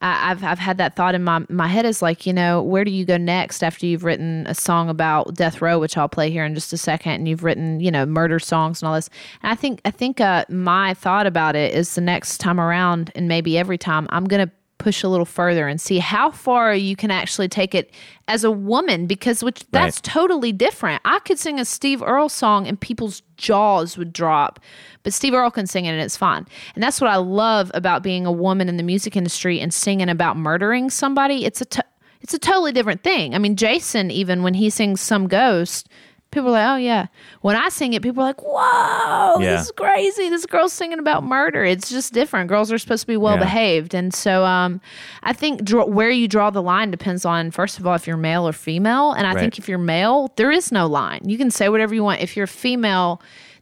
I I've I've had that thought in my my head is like you know where do you go next after you've written a song about death row, which I'll play here in just a second, and you've written you know murder songs and all this. And I think I think uh, my thought about it is the next time around, and maybe every time, I'm gonna push a little further and see how far you can actually take it as a woman because which that's Right. totally different. I could sing a Steve Earle song and people's jaws would drop, but Steve Earle can sing it and it's fine. And that's what I love about being a woman in the music industry and singing about murdering somebody. It's a to- it's a totally different thing. I mean, Jason even when he sings Some Ghost, people are like, "Oh yeah." When I sing it, people are like, "Whoa, Yeah. this is crazy. This girl's singing about murder." It's just different. Girls are supposed to be well behaved, and so um, I think draw, where you draw the line depends on first of all if you're male or female, and I Right. think if you're male, there is no line. You can say whatever you want. If you're female,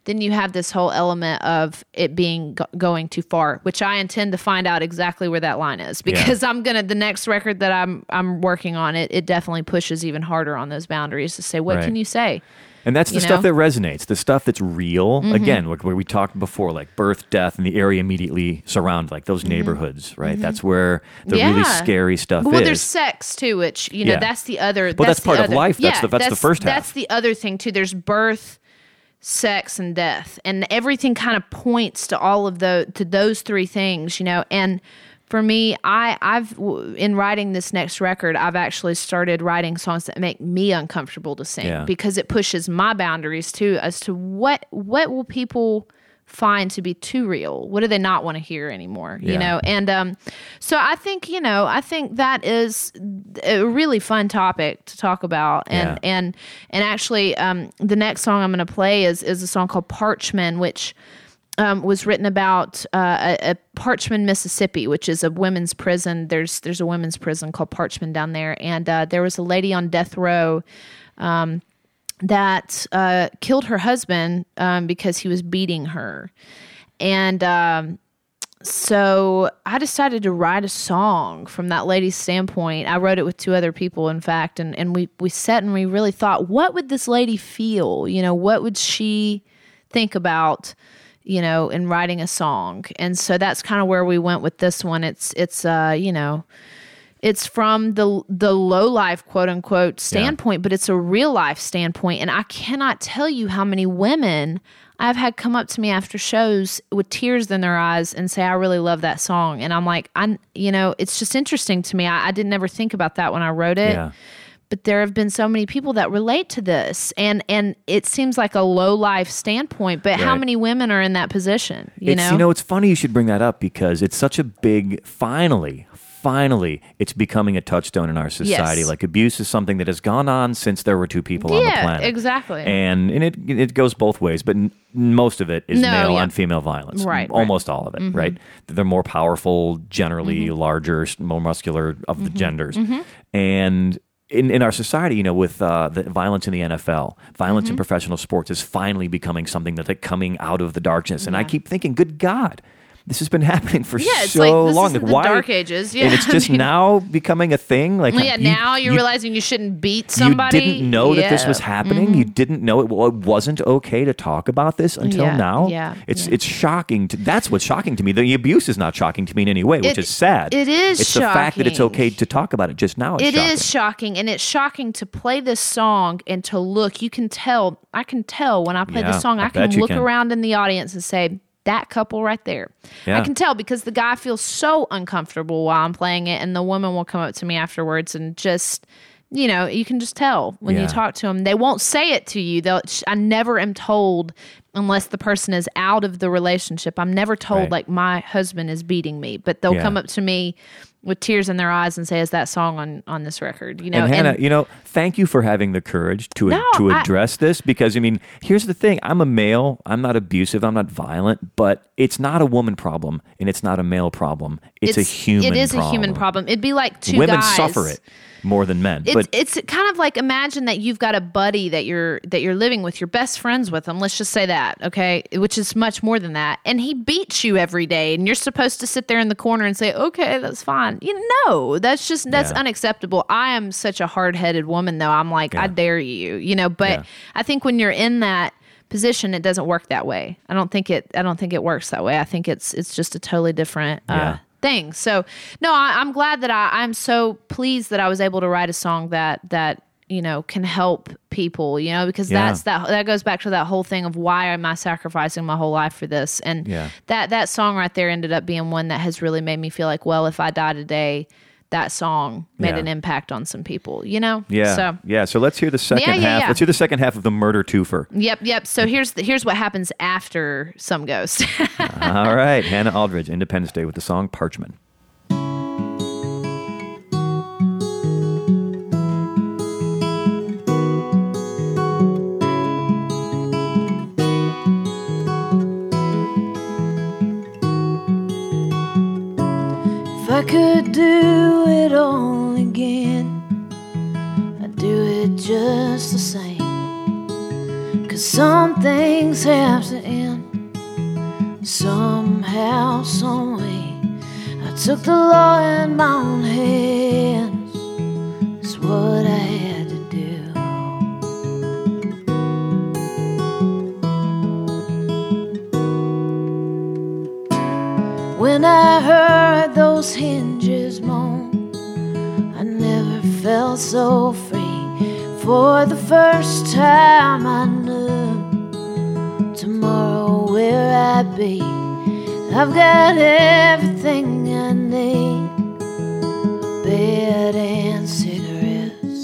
then you have this whole element of it being go- going too far, which I intend to find out exactly where that line is because I'm gonna the next record that I'm I'm working on it it definitely pushes even harder on those boundaries to say what Right. can you say. And that's the You stuff know? Mm-hmm. that resonates, the stuff that's real. Again, like where we talked before, like birth, death, and the area immediately surround, like those neighborhoods, right? That's where the really Mm-hmm. Scary stuff Well, is. there's sex too, which you know Yeah. that's the other. Well, that's the part of life. That's yeah, the- that's the first half. That's the other thing too. There's birth, sex, and death, and everything kind of points to all of the to those three things, you know. And for me, I I've in writing this next record, I've actually started writing songs that make me uncomfortable to sing Yeah. because it pushes my boundaries too as to what what will people find to be too real what do they not want to hear anymore Yeah. you know and um so i think you know i think that is a really fun topic to talk about and Yeah. and and actually um the next song i'm going to play is is a song called parchman which um, was written about uh, a, a Parchman, Mississippi, which is a women's prison. There's there's a women's prison called Parchman down there, and uh, there was a lady on death row um, that uh, killed her husband um, because he was beating her, and um, so I decided to write a song from that lady's standpoint. I wrote it with two other people, in fact, and, and we, we sat and we really thought, what would this lady feel? You know, what would she think about, you know, in writing a song? And so that's kind of where we went with this one. It's it's uh, you know, it's from the the low life quote unquote standpoint, but it's a real life standpoint. And I cannot tell you how many women I've had come up to me after shows with tears in their eyes and say, I really love that song. And I'm like, I you know, it's just interesting to me. I, I didn't ever think about that when I wrote it. Yeah. But there have been so many people that relate to this. And and it seems like a low life standpoint, but how many women are in that position? You it's, know? you know, it's funny you should bring that up because it's such a big, finally, finally it's becoming a touchstone in our society. Yes. Like abuse is something that has gone on since there were two people on the Yeah, planet. exactly. And and it it goes both ways, but n- most of it is No, male yeah. on female violence. Right, Mm-hmm. right. Almost all of it, right? They're more powerful, generally Mm-hmm. larger, more muscular of the genders. And in, in our society, you know, with uh, the violence in the NFL, violence Mm-hmm. in professional sports is finally becoming something that's like coming out of the darkness. And I keep thinking, good God, this has been *laughs* happening for Yeah, it's so like, this long. Like, the why? dark ages. Yeah, and it's *laughs* I just mean- now becoming a thing. Like, Well, yeah, you- now you're you- realizing you shouldn't beat somebody. you didn't know that this was Yeah. Mm-hmm. happening. You didn't know it, well, it wasn't okay to talk about this until Yeah, now. yeah, it's yeah. it's shocking. To, that's what's shocking to me. The abuse is not shocking to me in any way, which It- is sad. it is It's the fact that it's shocking. okay to talk about it just now. It's It shocking. is shocking, and it's shocking to play this song and to look. You can tell. I can tell when I play Yeah, this song. I I, can look can. around in the audience and say, "That couple right there." Yeah. I can tell because the guy feels so uncomfortable while I'm playing it, and the woman will come up to me afterwards and just. You know, you can just tell when Yeah. you talk to them. They won't say it to you. They'll. I never am told unless the person is out of the relationship. I'm never told Right. like my husband is beating me, but they'll Yeah. come up to me with tears in their eyes and say, "Is that song on on this record?" You know, and Hannah, you know, thank you for having the courage to No, to I- address this because I mean, here's the thing: I'm a male. I'm not abusive. I'm not violent. But it's not a woman problem, and it's not a male problem. It's, a human. It is problem. a human problem. It'd be like two Women guys. suffer it more than men. It's but it's kind of like imagine that you've got a buddy that you're that you're living with, you're best friends with him. Let's just say that, okay? Which is much more than that. And he beats you every day, and you're supposed to sit there in the corner and say, "Okay, that's fine." You know, that's just that's Yeah. unacceptable. I am such a hard headed woman, though. I'm like, I dare you, you know. But Yeah. I think when you're in that position, it doesn't work that way. I don't think it. I don't think it works that way. I think it's it's just a totally different. Uh, Yeah. Thing. So no, I, I'm glad that I, I'm so pleased that I was able to write a song that that you know can help people. You know, because Yeah. that's that that goes back to that whole thing of why am I sacrificing my whole life for this? And Yeah. that that song right there ended up being one that has really made me feel like, well, if I die today. That song made Yeah. an impact on some people, you know. Yeah. So yeah. So let's hear the second Yeah, yeah, half. Let's hear the second half of the murder twofer. Yep, yep. So here's the, here's what happens after some ghost. *laughs* All right. Hannah Aldridge, Independence Day with the song Parchman. Some things have to end somehow, some way. I took the law in my own hands. It's what I had to do. When I heard those hinges moan, I never felt so free. For the first time, I where I'd be. I've got everything I need a bed and cigarettes.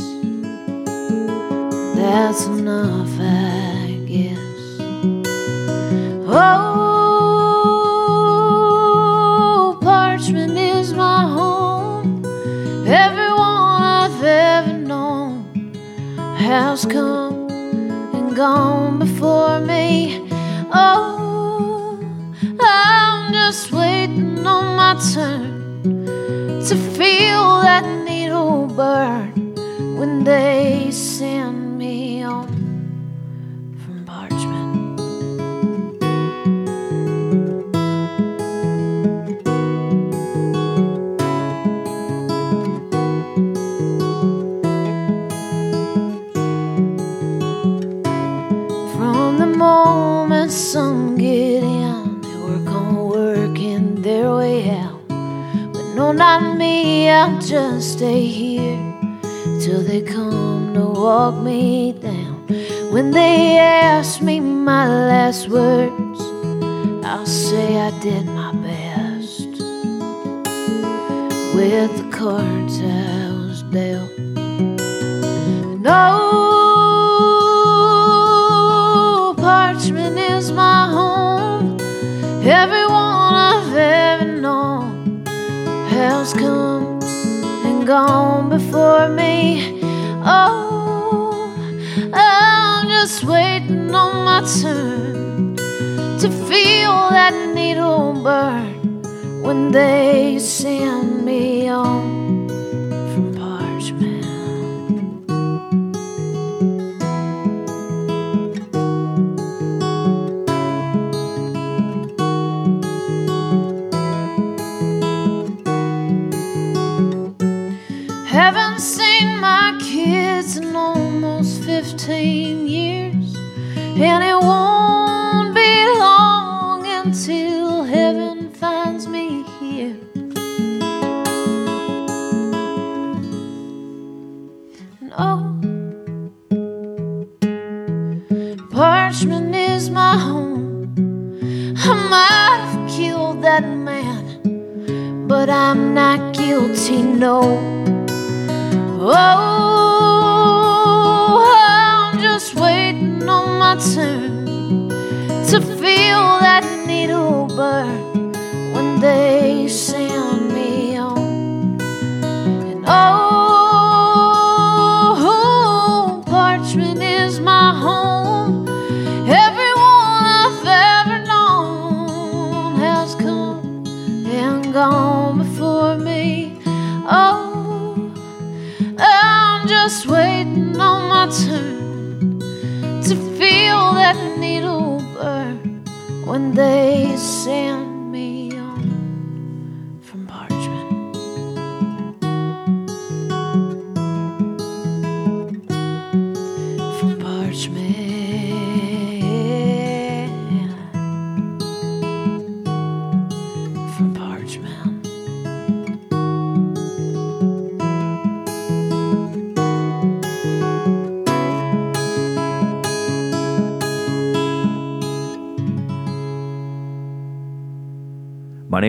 That's enough, I guess. Oh, Parchman is my home. Everyone I've ever known has come and gone before me. Oh, turn to feel that needle burn when they not me, I'll just stay here till they come to walk me down. When they ask me my last words, I'll say I did my best with the cards I was dealt. No, gone before me. Oh, I'm just waiting on my turn to feel that needle burn when they send me on 15 years, and it won't be long until heaven finds me here. And oh, Parchman is my home. I might have killed that man, but I'm not guilty, no.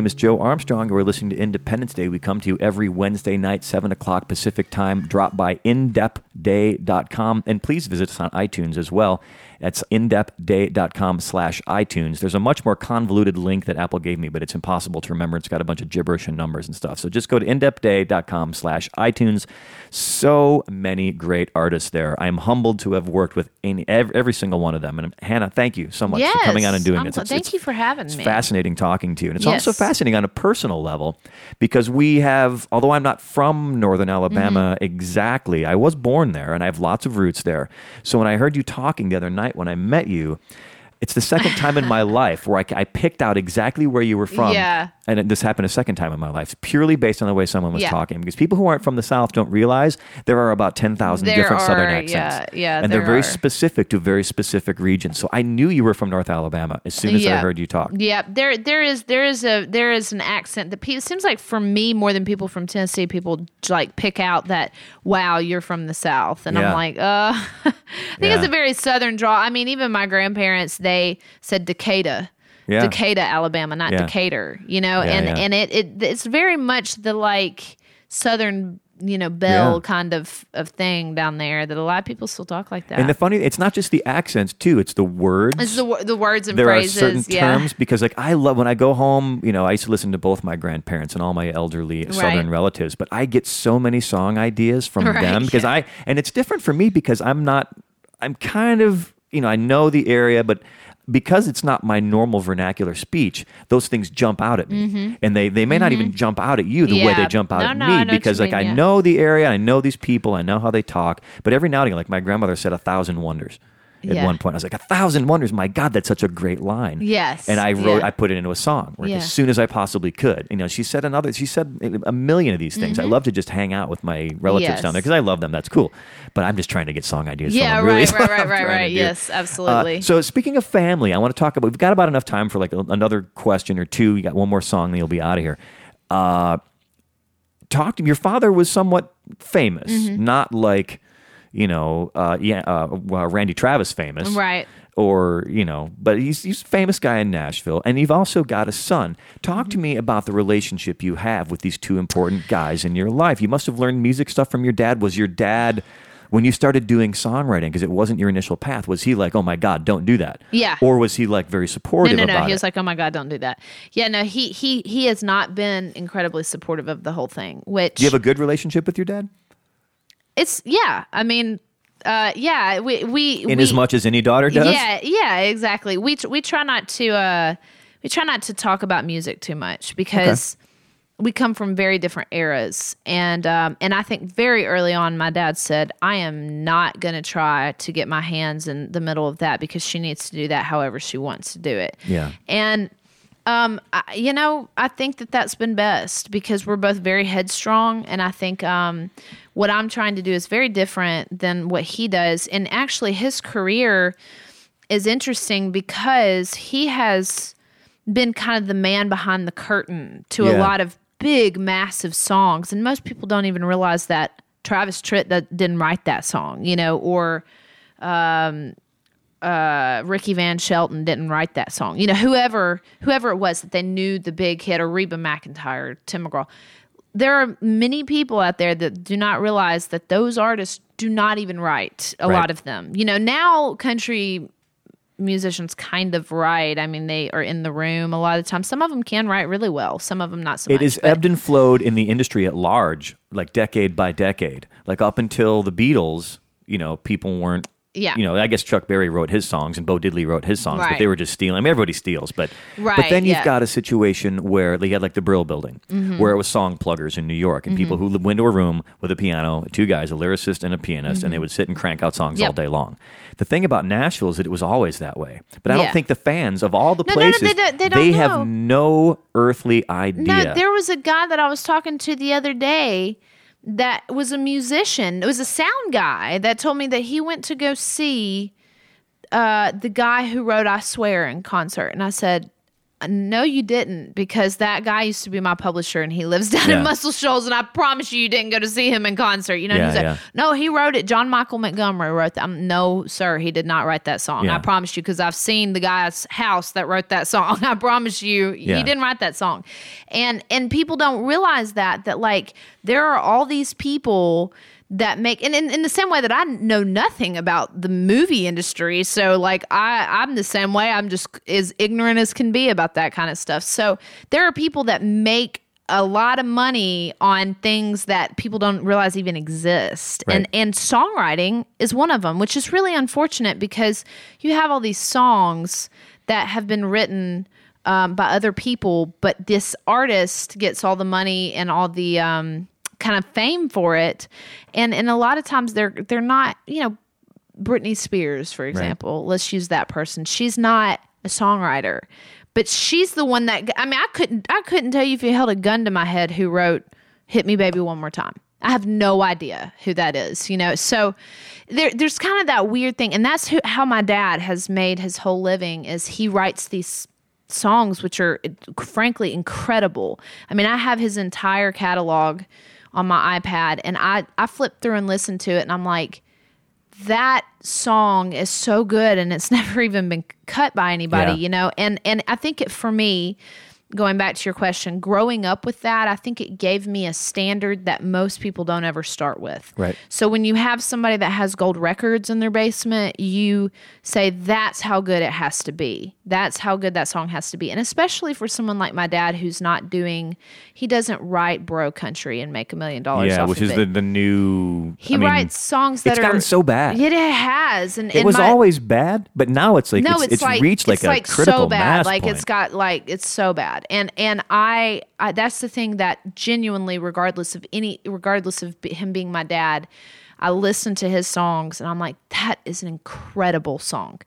Name is Joe Armstrong, we're listening to Independence Day. We come to you every Wednesday night, 7 o'clock Pacific time. Drop by indepday.com, and please visit us on iTunes as well. That's indepday.com slash iTunes. There's a much more convoluted link that Apple gave me, but it's impossible to remember. It's got a bunch of gibberish and numbers and stuff. So just go to indepday.com slash iTunes. So many great artists there. I'm humbled to have worked with any, every, single one of them. And Hannah, thank you so much for coming on and doing I'm this. gl- thank you for having it's me. fascinating talking to you. And it's Yes. also fascinating on a personal level because we have, although I'm not from Northern Alabama Mm-hmm. exactly, I was born there and I have lots of roots there. So when I heard you talking the other night when I met you, it's the second time in my *laughs* life where I, I picked out exactly where you were from. Yeah. And it, this happened a second time in my life, purely based on the way someone was Yeah. talking. Because people who aren't from the South don't realize there are about 10,000 There different Southern accents. yeah, yeah, And they're very are. specific to very specific regions. So I knew you were from North Alabama as soon as I heard you talk. Yeah, there there is there is a there is an accent that pe- it seems like for me more than people from Tennessee, people like pick out that wow you're from the South, and Yeah. I'm like, uh, *laughs* I think it's a very Southern draw. I mean, even my grandparents they said Decatur. Yeah. Decatur, Alabama, not Yeah. Decatur, you know, Yeah, and and it, it it's very much the like Southern, you know, belle Yeah. kind of of thing down there that a lot of people still talk like that. And the funny, it's not just the accents too; it's the words. it's the the words and there phrases, are certain yeah. terms because, like, I love when I go home. You know, I used to listen to both my grandparents and all my elderly Southern relatives, but I get so many song ideas from *laughs* Right, them because I and it's different for me because I'm not. I'm kind of you know I know the area, but because it's not my normal vernacular speech, those things jump out at me, and they they may not even jump out at you the way they Mm-hmm. Jump out No, at no, me because like mean, I yeah. know the area, I know these people, I know how they talk, but every now and again, like my grandmother said, a thousand wonders. At Yeah. one point, I was like, "A thousand wonders! My God, that's such a great line." Yes, and I wrote, yeah. I put it into a song like, Yeah. as soon as I possibly could. You know, she said another, she said a million of these things. I love to just hang out with my relatives Mm-hmm. Yes. down there because I love them. That's cool, but I'm just trying to get song ideas. Yeah, from them, really, right, *laughs* right, right, right, right. Yes, Uh, absolutely. so speaking of family, I want to talk about. We've got about enough time for like another question or two. You got one more song, then you'll be out of here. Uh, talk to your father was somewhat famous, Mm-hmm. not like you know, uh, yeah, uh, Randy Travis famous, Right. Or you know, but he's he's a famous guy in Nashville, and you've also got a son. Talk to me about the relationship you have with these two important guys in your life. You must have learned music stuff from your dad. Was your dad When you started doing songwriting, because it wasn't your initial path, was he like, "Oh my God, don't do that"? Yeah. Or was he like very supportive No, no, no. He it? was like, "Oh my god, don't do that." Yeah, no. He he he has not been incredibly supportive of the whole thing. Which do you have a good relationship with your dad? It's yeah. I mean, uh, yeah. We we In we, as much as any daughter does. Yeah, yeah, exactly. We we try not to uh we try not to talk about music too much because we come from very different eras and um and I think very early on my dad said I am not going to try to get my hands in the middle of that because she needs to do that however she wants to do it. Yeah. And um, I, you know, I think that that's been best because we're both very headstrong, and I think um, what I'm trying to do is very different than what he does. And actually, his career is interesting because he has been kind of the man behind the curtain to a lot of big, massive songs, and most people don't even realize that Travis Tritt that didn't write that song, you know, or uh, Ricky Van Shelton didn't write that song. You know, whoever whoever it was that they knew the big hit, or Reba McEntire, Tim McGraw. There are many people out there that do not realize that those artists do not even write. A Right. lot of them, you know, now country musicians kind of write. I mean, they are in the room a lot of the time. Some of them can write really well. Some of them not so It much. is but- ebbed and flowed in the industry at large, like decade by decade. Like up until the Beatles, you know, people weren't. Yeah. You know, I guess Chuck Berry wrote his songs and Bo Diddley wrote his songs, but they were just stealing. I mean, everybody steals, but right, but then you've yeah. got a situation where they had like the Brill Building, Mm-hmm. where it was song pluggers in New York, and people who went to a room with a piano, two guys, a lyricist and a pianist, and they would sit and crank out songs Mm-hmm. Yep. all day long. The thing about Nashville is that it was always that way. But I don't think the fans of all the No, no, no, places they they know. have no earthly idea. No, there was a guy that I was talking to the other day that was a musician. It was a sound guy that told me that he went to go see uh, the guy who wrote "I Swear" in concert, and I said. No, you didn't, because that guy used to be my publisher, and he lives *laughs* down Yeah. in Muscle Shoals. And I promise you, you didn't go to see him in concert. You know, Yeah, he said, yeah. "No, he wrote it." John Michael Montgomery wrote that. Um, no, sir, he did not write that song. I promise you, because I've seen the guy's house that wrote that song. *laughs* I promise you, he didn't write that song and and people don't realize that that like there are all these people that make and in, in the same way that I know nothing about the movie industry. So like I I'm the same way. I'm just as ignorant as can be about that kind of stuff. So there are people that make a lot of money on things that people don't realize even exist. And and songwriting is one of them which is really unfortunate because you have all these songs that have been written um, by other people, but this artist gets all the money and all the um, kind of fame for it, and and a lot of times they're they're not you know Britney Spears for example. Let's use that person. She's not a songwriter, but she's the one that I mean I couldn't I couldn't tell you if you held a gun to my head who wrote "Hit Me Baby One More Time." I have no idea who that is, you know. So there, there's kind of that weird thing, and that's who, how my dad has made his whole living. Is he writes these songs which are frankly incredible. I mean, I have his entire catalog on my iPad, and I I flip through and listen to it, and I'm like, that song is so good, and it's *laughs* never even been cut by anybody, Yeah. you know. And and I think it for me. Going back to your question, growing up with that, I think it gave me a standard that most people don't ever start with. Right. So when you have somebody that has gold records in their basement, you say that's how good it has to be. That's how good that song has to be. And especially for someone like my dad who's not doing he doesn't write bro country and make a million dollars yeah, which is it. the, the new. he I mean, writes songs that it's are gotten so bad. It has and It and was my- always bad, but now it's like no, it's, it's, it's like reached like it's a like critical so bad. mass Like point. it's got like it's so bad, and and I, I that's the thing that genuinely, regardless of any, regardless of him being my dad, I listen to his songs and I'm like, that is an incredible song,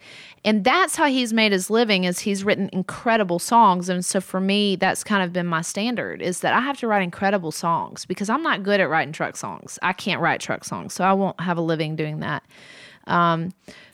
and that's how he's made his living. Is he's written incredible songs, and so for me, that's kind of been my standard. Is that I have to write incredible songs because I'm not good at writing truck songs. I can't write truck songs, so I won't have a living doing that. Um,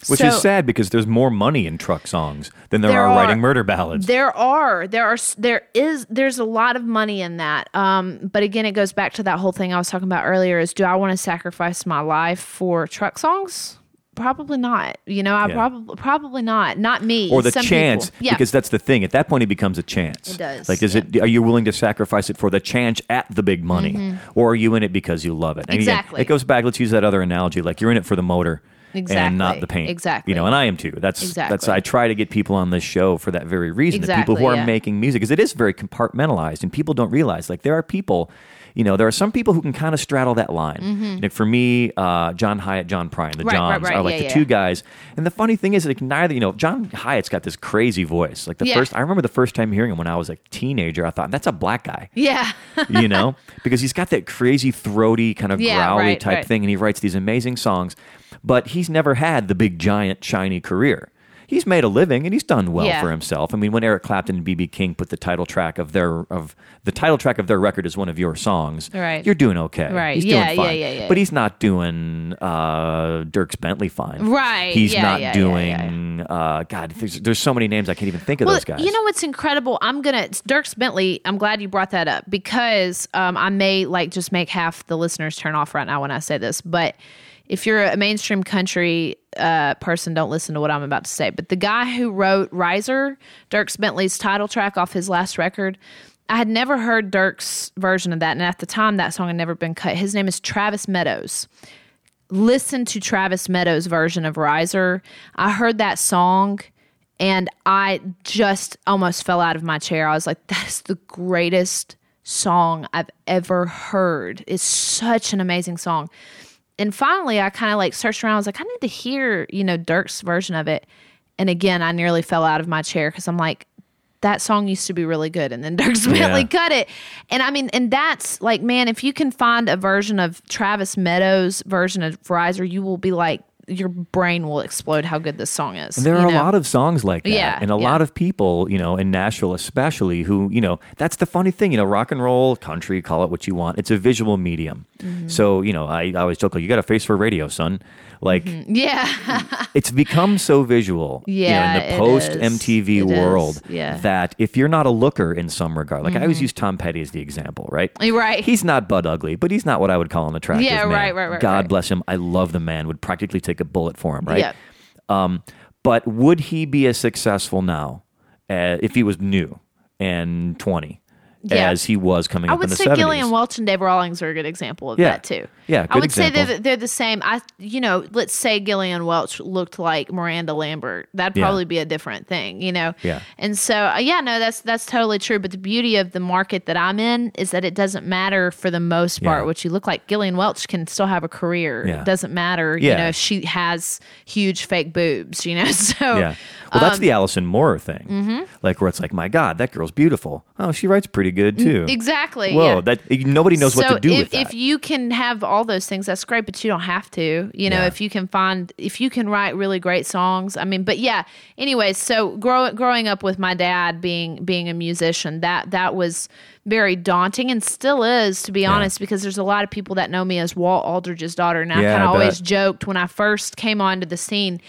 Which so- is sad because there's more money in truck songs than there, There are, are. writing murder ballads. There are, there are, there is, there's a lot of money in that. Um, but again, it goes back to that whole thing I was talking about earlier: is do I want to sacrifice my life for truck songs? probably not. You know, I Yeah. probably probably not. Not me. or the Some chance. Yeah. because that's the thing at that point it becomes a chance It does, like is it are you willing to sacrifice it for the chance at the big money or are you in it because you love it and again, Mm-hmm. Exactly. it goes back let's use that other analogy like you're in it for the motor and not the paint Exactly. you know and i am too that's exactly. that's Exactly. i try to get people on this show for that very reason the people who are yeah. making music because it is very compartmentalized and people don't realize like there are people you know, there are some people who can kind of straddle that line. Like for me, uh, John Hiatt, John Prine, the Mm-hmm. Right, right, Johns right. are like Yeah, the yeah. two guys. And the funny thing is, like neither, you know, John Hiatt's got this crazy voice. Like the Yeah. first, I remember the first time hearing him when I was a teenager. I thought that's a black guy, yeah. you know, *laughs* because he's got that crazy throaty kind of growly right, type right. thing, and he writes these amazing songs. But he's never had the big giant shiny career. He's made a living and he's done well Yeah. for himself. I mean, when Eric Clapton and BB King put the title track of their of the title track of their record as one of your songs, Right. You're doing okay, Right. He's Yeah, doing yeah, fine. yeah, yeah. But he's not doing uh, Dierks Bentley fine, Right. He's Yeah, not yeah, yeah, doing Uh, God. There's there's so many names I can't even think of Well, those guys. you know what's incredible? I'm gonna Dierks Bentley. I'm glad you brought that up because um, I may like just make half the listeners turn off right now when I say this, but if you're a mainstream country uh, person, don't listen to what I'm about to say. But the guy who wrote Riser, Dierks Bentley's title track off his last record, I had never heard Dierks' version of that, and at the time that song had never been cut. His name is Travis Meadows listen to Travis Meadows' version of Riser. I heard that song and I just almost fell out of my chair. I was like, that's the greatest song I've ever heard. It's such an amazing song. And finally, I kind of like searched around. I was like, I need to hear, you know, Dierks' version of it. And again, I nearly fell out of my chair because I'm like, that song used to be really good. And then Dirk Bentley *laughs* Yeah. cut it. And I mean, and that's like, man, if you can find a version of Travis Meadows' version of Riser, you will be like, your brain will explode how good this song is. And there are know? a lot of songs like that. Yeah, and a yeah. lot of people, you know, in Nashville especially, who, you know, that's the funny thing, you know, rock and roll, country, call it what you want. It's a visual medium. Mm-hmm. So, you know, I, I always joke, like, you got a face for radio, son. Like, Yeah. *laughs* it's become so visual you know, Yeah, in the post. MTV world Yeah. Mm-hmm. that if you're not a looker in some regard, like I always use Tom Petty as the example, right? *laughs* Right. He's not Bud Ugly, but he's not what I would call an attractive Yeah, man. right, right, right, God right. bless him. I love the man. Would practically take a bullet for him, right? Yeah. Um, but would he be as successful now uh, if he was new and 20 Yeah. as he was coming I up would in the say Gillian Welch and Dave Rawlings are a good example of Yeah. that too. Yeah, I would say they're, they're the same. I, you know, let's say Gillian Welch looked like Miranda Lambert. That'd Yeah. probably be a different thing, you know. Yeah. And so, uh, yeah, no, that's that's totally true. But the beauty of the market that I'm in is that it doesn't matter for the most part Yeah. what you look like. Gillian Welch can still have a career. Yeah. It doesn't matter, you Yeah. know, if she has huge fake boobs, you know. *laughs* So Yeah. Well, that's Um, the Allison Moorer thing. mm-hmm. Like where it's like, my God, that girl's beautiful. Oh, she writes pretty good too. exactly. Whoa, yeah. that nobody knows what to do if, with that. if you can have all those things that's great but you don't have to you know Yeah. if you can find if you can write really great songs i mean but yeah anyways so grow, growing up with my dad being being a musician that that was very daunting and still is to be honest because there's a lot of people that know me as walt aldridge's daughter and i kind of always joked when i first came onto the scene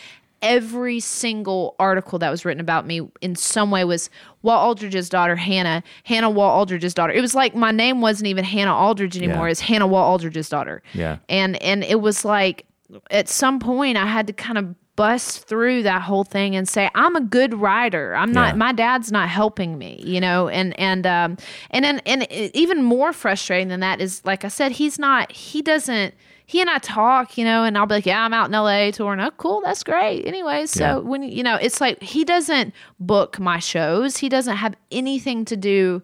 every single article that was written about me in some way was Walt Aldridge's daughter, Hannah. Hannah Walt Aldridge's daughter. It was like my name wasn't even Hannah Aldridge anymore. Yeah. It's Hannah Walt Aldridge's daughter. Yeah. And and it was like at some point I had to kind of bust through that whole thing and say I'm a good writer. I'm not Yeah. my dad's not helping me, you know. And and um and then and even more frustrating than that is like I said he's not he doesn't he and I talk, you know, and I'll be like, "Yeah, I'm out in LA touring." Oh, cool, that's great. Anyway, so Yeah. when you know, it's like he doesn't book my shows. He doesn't have anything to do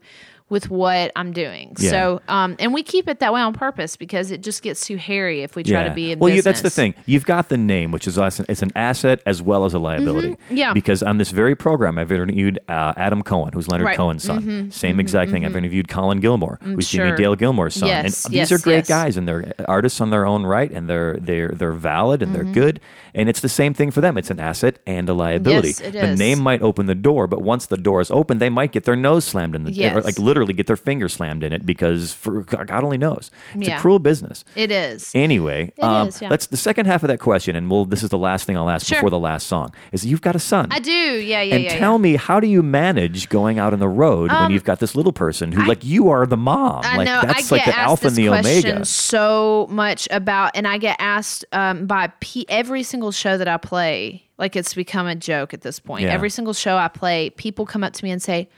with what I'm doing. Yeah. So, um, and we keep it that way on purpose because it just gets too hairy if we try to be in well, you, that's the thing. You've got the name, which is it's an asset as well as a liability. Mm-hmm. yeah. Because on this very program, I've interviewed uh, Adam Cohen, who's Leonard Right. Mm-hmm. Cohen's son. Same exact thing. I've interviewed Colin Gilmore, who's Jimmie. Dale Gilmore's son. Yes, and these yes, are great yes. guys, and they're artists on their own right, and they're they're they're valid and Mm-hmm. they're good. And it's the same thing for them. It's an asset and a liability. Yes, it the is. name might open the door, but once the door is open, they might get their nose slammed in the Yes. like literally literally get their finger slammed in it because for God only knows. It's Yeah. a cruel business. It is. Anyway, It um, is, yeah. let's the second half of that question, and we'll this is the last thing I'll ask Sure. before the last song. Is you've got a son. I do. Yeah, yeah, and yeah. tell me, how do you manage going out on the road when Um, you've got this little person who, like, you are the mom? I like, know. that's I like get the asked alpha this and the question omega. so much about, and I get asked um, by P- every single show that I play. Like it's become a joke at this point. Every single show I play, people come up to me and say,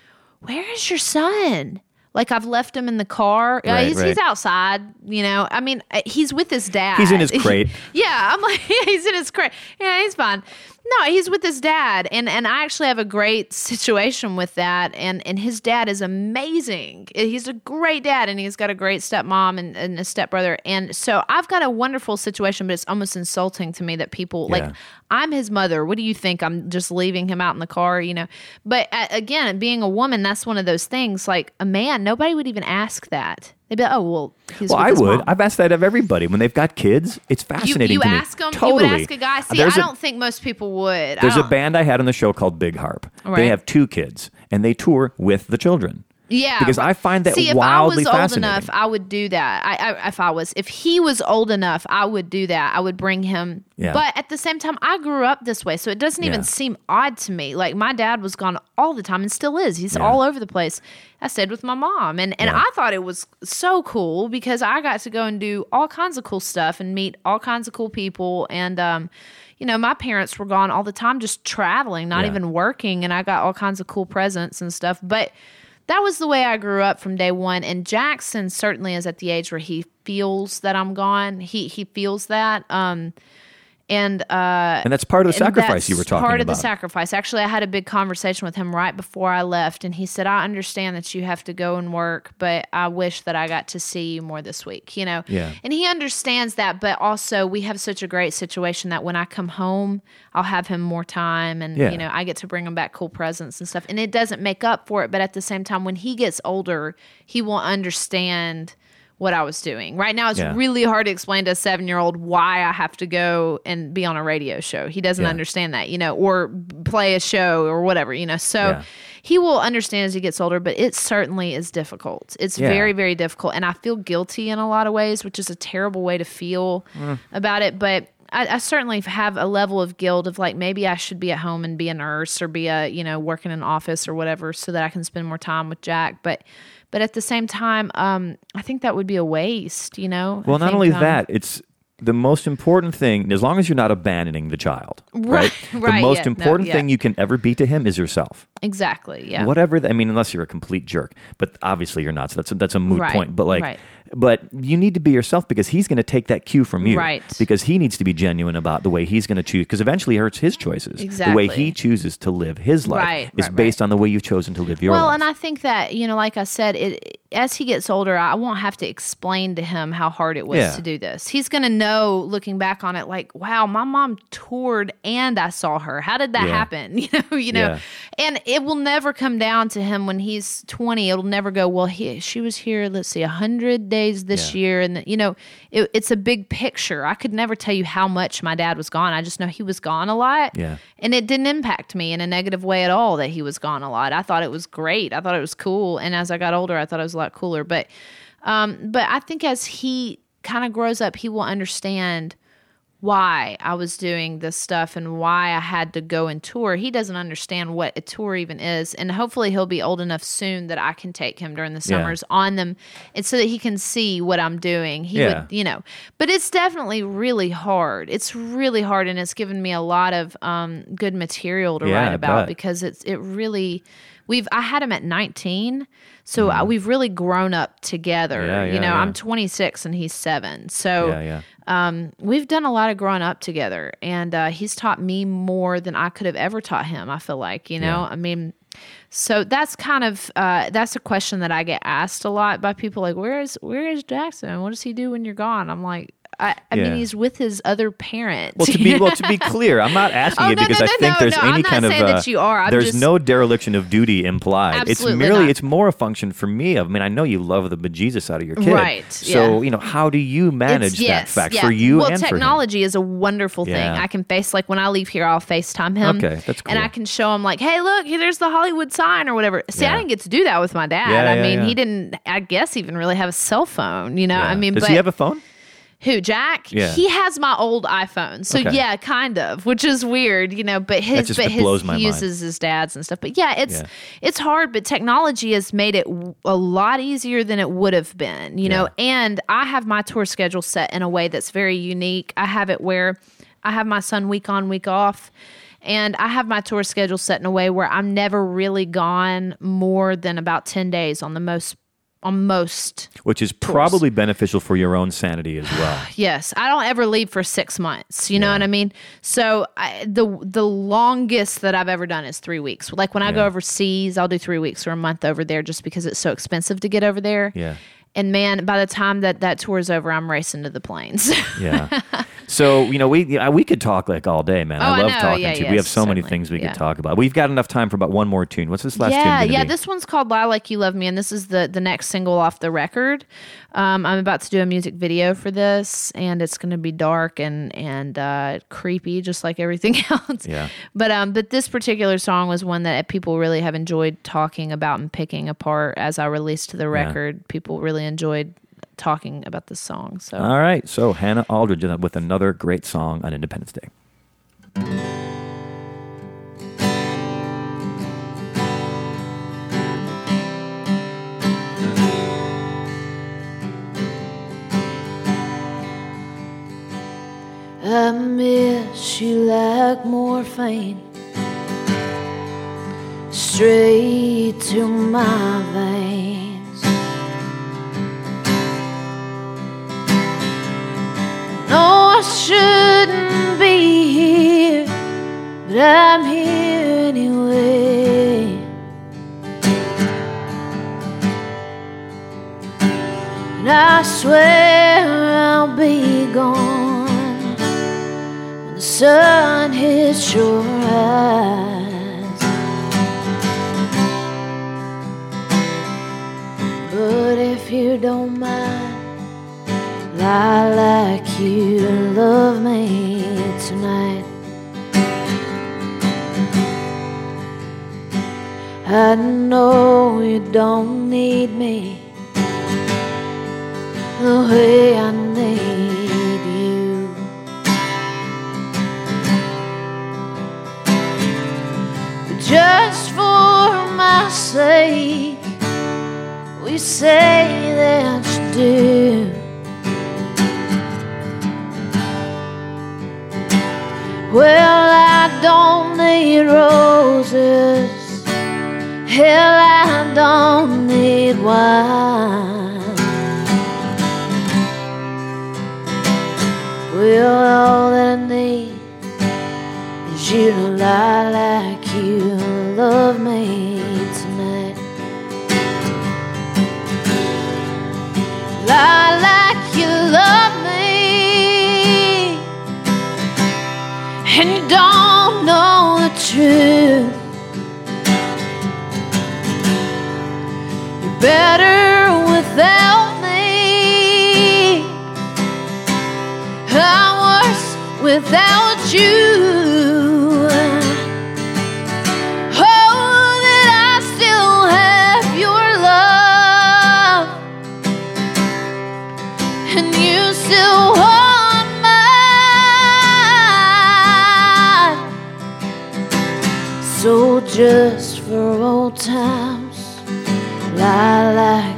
"Where is your son?" Like I've left him in the car. Uh, he's, right. he's outside. You know. I mean, uh, he's with his dad. He's in his *laughs* crate. yeah, I'm like, *laughs* he's in his crate. Yeah, he's fine. No, he's with his dad, and and I actually have a great situation with that. And and his dad is amazing. He's a great dad, and he's got a great stepmom and, and a stepbrother. And so I've got a wonderful situation, but it's almost insulting to me that people Yeah. like I'm his mother. What do you think? I'm just leaving him out in the car, you know? But uh, again, being a woman, that's one of those things. Like a man, nobody would even ask that. They'd be like, "Oh, well, he's Well, I would. mom." I've asked that of everybody when they've got kids. It's fascinating you to me. ask them. Totally. You would ask a guy. See, There's I a- don't think most people would. There's a oh. band I had on the show called Big Harp. They have two kids, and they tour with the children. Yeah, because I find that See, if wildly I was fascinating. old enough, I would do that. I, I, if I was, if he was old enough, I would do that. I would bring him. Yeah. But at the same time, I grew up this way, so it doesn't even Yeah. seem odd to me. Like my dad was gone all the time, and still is. He's Yeah. all over the place. I stayed with my mom, and and Yeah. I thought it was so cool because I got to go and do all kinds of cool stuff and meet all kinds of cool people and. um you know, my parents were gone all the time, just traveling, not Yeah. even working, and I got all kinds of cool presents and stuff. But that was the way I grew up from day one. And Jackson certainly is at the age where he feels that I'm gone. He he feels that. Um, and uh, and that's part of the sacrifice you were talking part about. of the sacrifice. Actually, I had a big conversation with him right before I left, and he said, "I understand that you have to go and work, but I wish that I got to see you more this week." You know, Yeah. And he understands that, but also we have such a great situation that when I come home, I'll have him more time, and Yeah. you know, I get to bring him back cool presents and stuff. And it doesn't make up for it, but at the same time, when he gets older, he will understand what I was doing. Right now, it's Yeah. really hard to explain to a seven year old why I have to go and be on a radio show. He doesn't Yeah. understand that, you know, or play a show or whatever, you know. So Yeah. he will understand as he gets older, but it certainly is difficult. It's very, very difficult. And I feel guilty in a lot of ways, which is a terrible way to feel Mm. about it. But I, I certainly have a level of guilt of like maybe I should be at home and be a nurse or be a you know work in an office or whatever so that I can spend more time with Jack. But but at the same time, um, I think that would be a waste. You know. Well, not only um, that, it's the most important thing, as long as you're not abandoning the child, right? *laughs* Right, the most yeah, no, important yeah. thing you can ever be to him is yourself. Exactly. Yeah. Whatever, th- I mean, unless you're a complete jerk, but obviously you're not. So that's a, that's a moot Right, point. But like, right. But you need to be yourself because he's going to take that cue from you, Right. Because he needs to be genuine about the way he's going to choose. Because eventually, it hurts his choices. Exactly. The way he chooses to live his life Right, is right, based on the way you've chosen to live your well, life. and I think that you know, like I said, it as he gets older, I won't have to explain to him how hard it was Yeah. to do this. He's going to know, looking back on it, like, wow, my mom toured and I saw her. How did that Yeah. happen? *laughs* You know, you know, Yeah. and it will never come down to him when he's twenty. It'll never go. Well, he she was here. Let's see, a hundred this Yeah. year, and you know, it, it's a big picture. I could never tell you how much my dad was gone. I just know he was gone a lot. Yeah. And it didn't impact me in a negative way at all that he was gone a lot. I thought it was great. I thought it was cool. And as I got older, I thought it was a lot cooler. But um, but I think as he kind of grows up, he will understand why I was doing this stuff and why I had to go and tour. He doesn't understand what a tour even is. And hopefully he'll be old enough soon that I can take him during the Yeah. summers on them and so that he can see what I'm doing. He Yeah. would, you know. But it's definitely really hard. It's really hard and it's given me a lot of um, good material to Yeah, write about because it's it really we've I had him at 19. So uh, we've really grown up together. Mm-hmm. Yeah, you know, yeah. I'm 26 and he's 7. So yeah, yeah. Um, we've done a lot of growing up together, and uh, he's taught me more than I could have ever taught him. I feel like, you know, Yeah. I mean, so that's kind of uh, that's a question that I get asked a lot by people. Like, where is where is Jackson? What does he do when you're gone? I'm like, I, I Yeah. mean, he's with his other parent. Well, to be well, to be clear, I'm not *laughs* asking Oh, you no, because no, I no, think no, there's any I'm kind of uh, that you are. I'm there's just- no dereliction of duty implied. It's merely not. it's more a function for me. of I mean, I know you love the bejesus out of your kid, Right, So yeah. you know, how do you manage yes, that fact yeah. for you well, and for him? technology is a wonderful thing. I can face like when I leave here, I'll FaceTime him. Okay, that's cool. And. I can show him like, hey, look, here, there's the Hollywood sign or whatever. See. I didn't get to do that with my dad. I mean, he didn't. I guess even really have a cell phone. You know. I mean, does but he have a phone? Who Jack? Yeah. He has my old iPhone. So Okay. yeah, kind of, which is weird, you know. But his, just- but his he mind. uses his dad's and stuff. But yeah, it's Yeah. it's hard. But technology has made it a lot easier than it would have been, you know. And I have my tour schedule set in a way that's very unique. I have it where I have my son week on, week off. And I have my tour schedule set in a way where I'm never really gone more than about 10 days on the most on most Which is probably beneficial for your own sanity as *sighs* well. Yes, I don't ever leave for six months. You know what I mean? So I, the the longest that I've ever done is three weeks. Like when I go overseas, I'll do three weeks or a month over there, just because it's so expensive to get over there. Yeah. And man, by the time that that tour is over, I'm racing to the planes. *laughs* Yeah. So you know, we yeah, we could talk like all day, man. Oh, I I love know. talking Yeah, to you. yeah, we have so many things we Yeah. could talk about. We've got enough time for about one more tune. What's this last tune? yeah, yeah. This one's called "Lie Like You Love Me," and this is the the next single off the record. Um, I'm about to do a music video for this, and it's going to be dark and and uh, creepy, just like everything *laughs* else. Yeah. But um, but this particular song was one that people really have enjoyed talking about and picking apart. As I released the record, people really enjoyed talking about this song. So All right. So Hannah Aldridge with another great song on Independence Day. I miss you like morphine straight to my veins. No, I shouldn't be here, but I'm here anyway. And I swear I'll be gone when the sun hits your eyes. But if you don't mind, lie like you love me tonight. I know you don't need me the way I need you. But just for my sake, we say that you do. Well, I don't need roses. Hell, I don't need wine. Well, all that I need is you to lie like you love me truth. You're better without me. I'm worse without you. Just for old times, lie like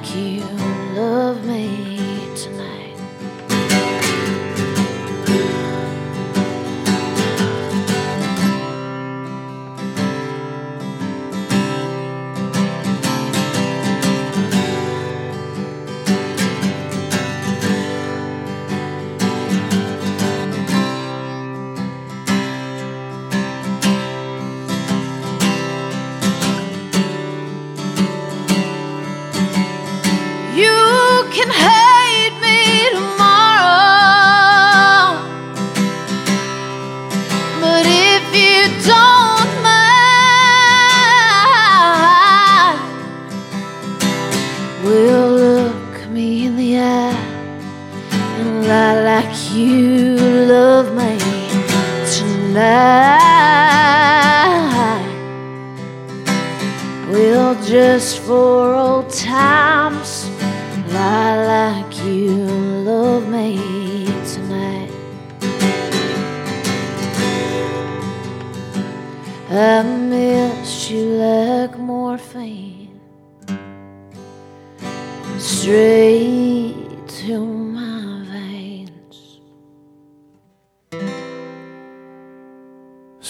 for old times,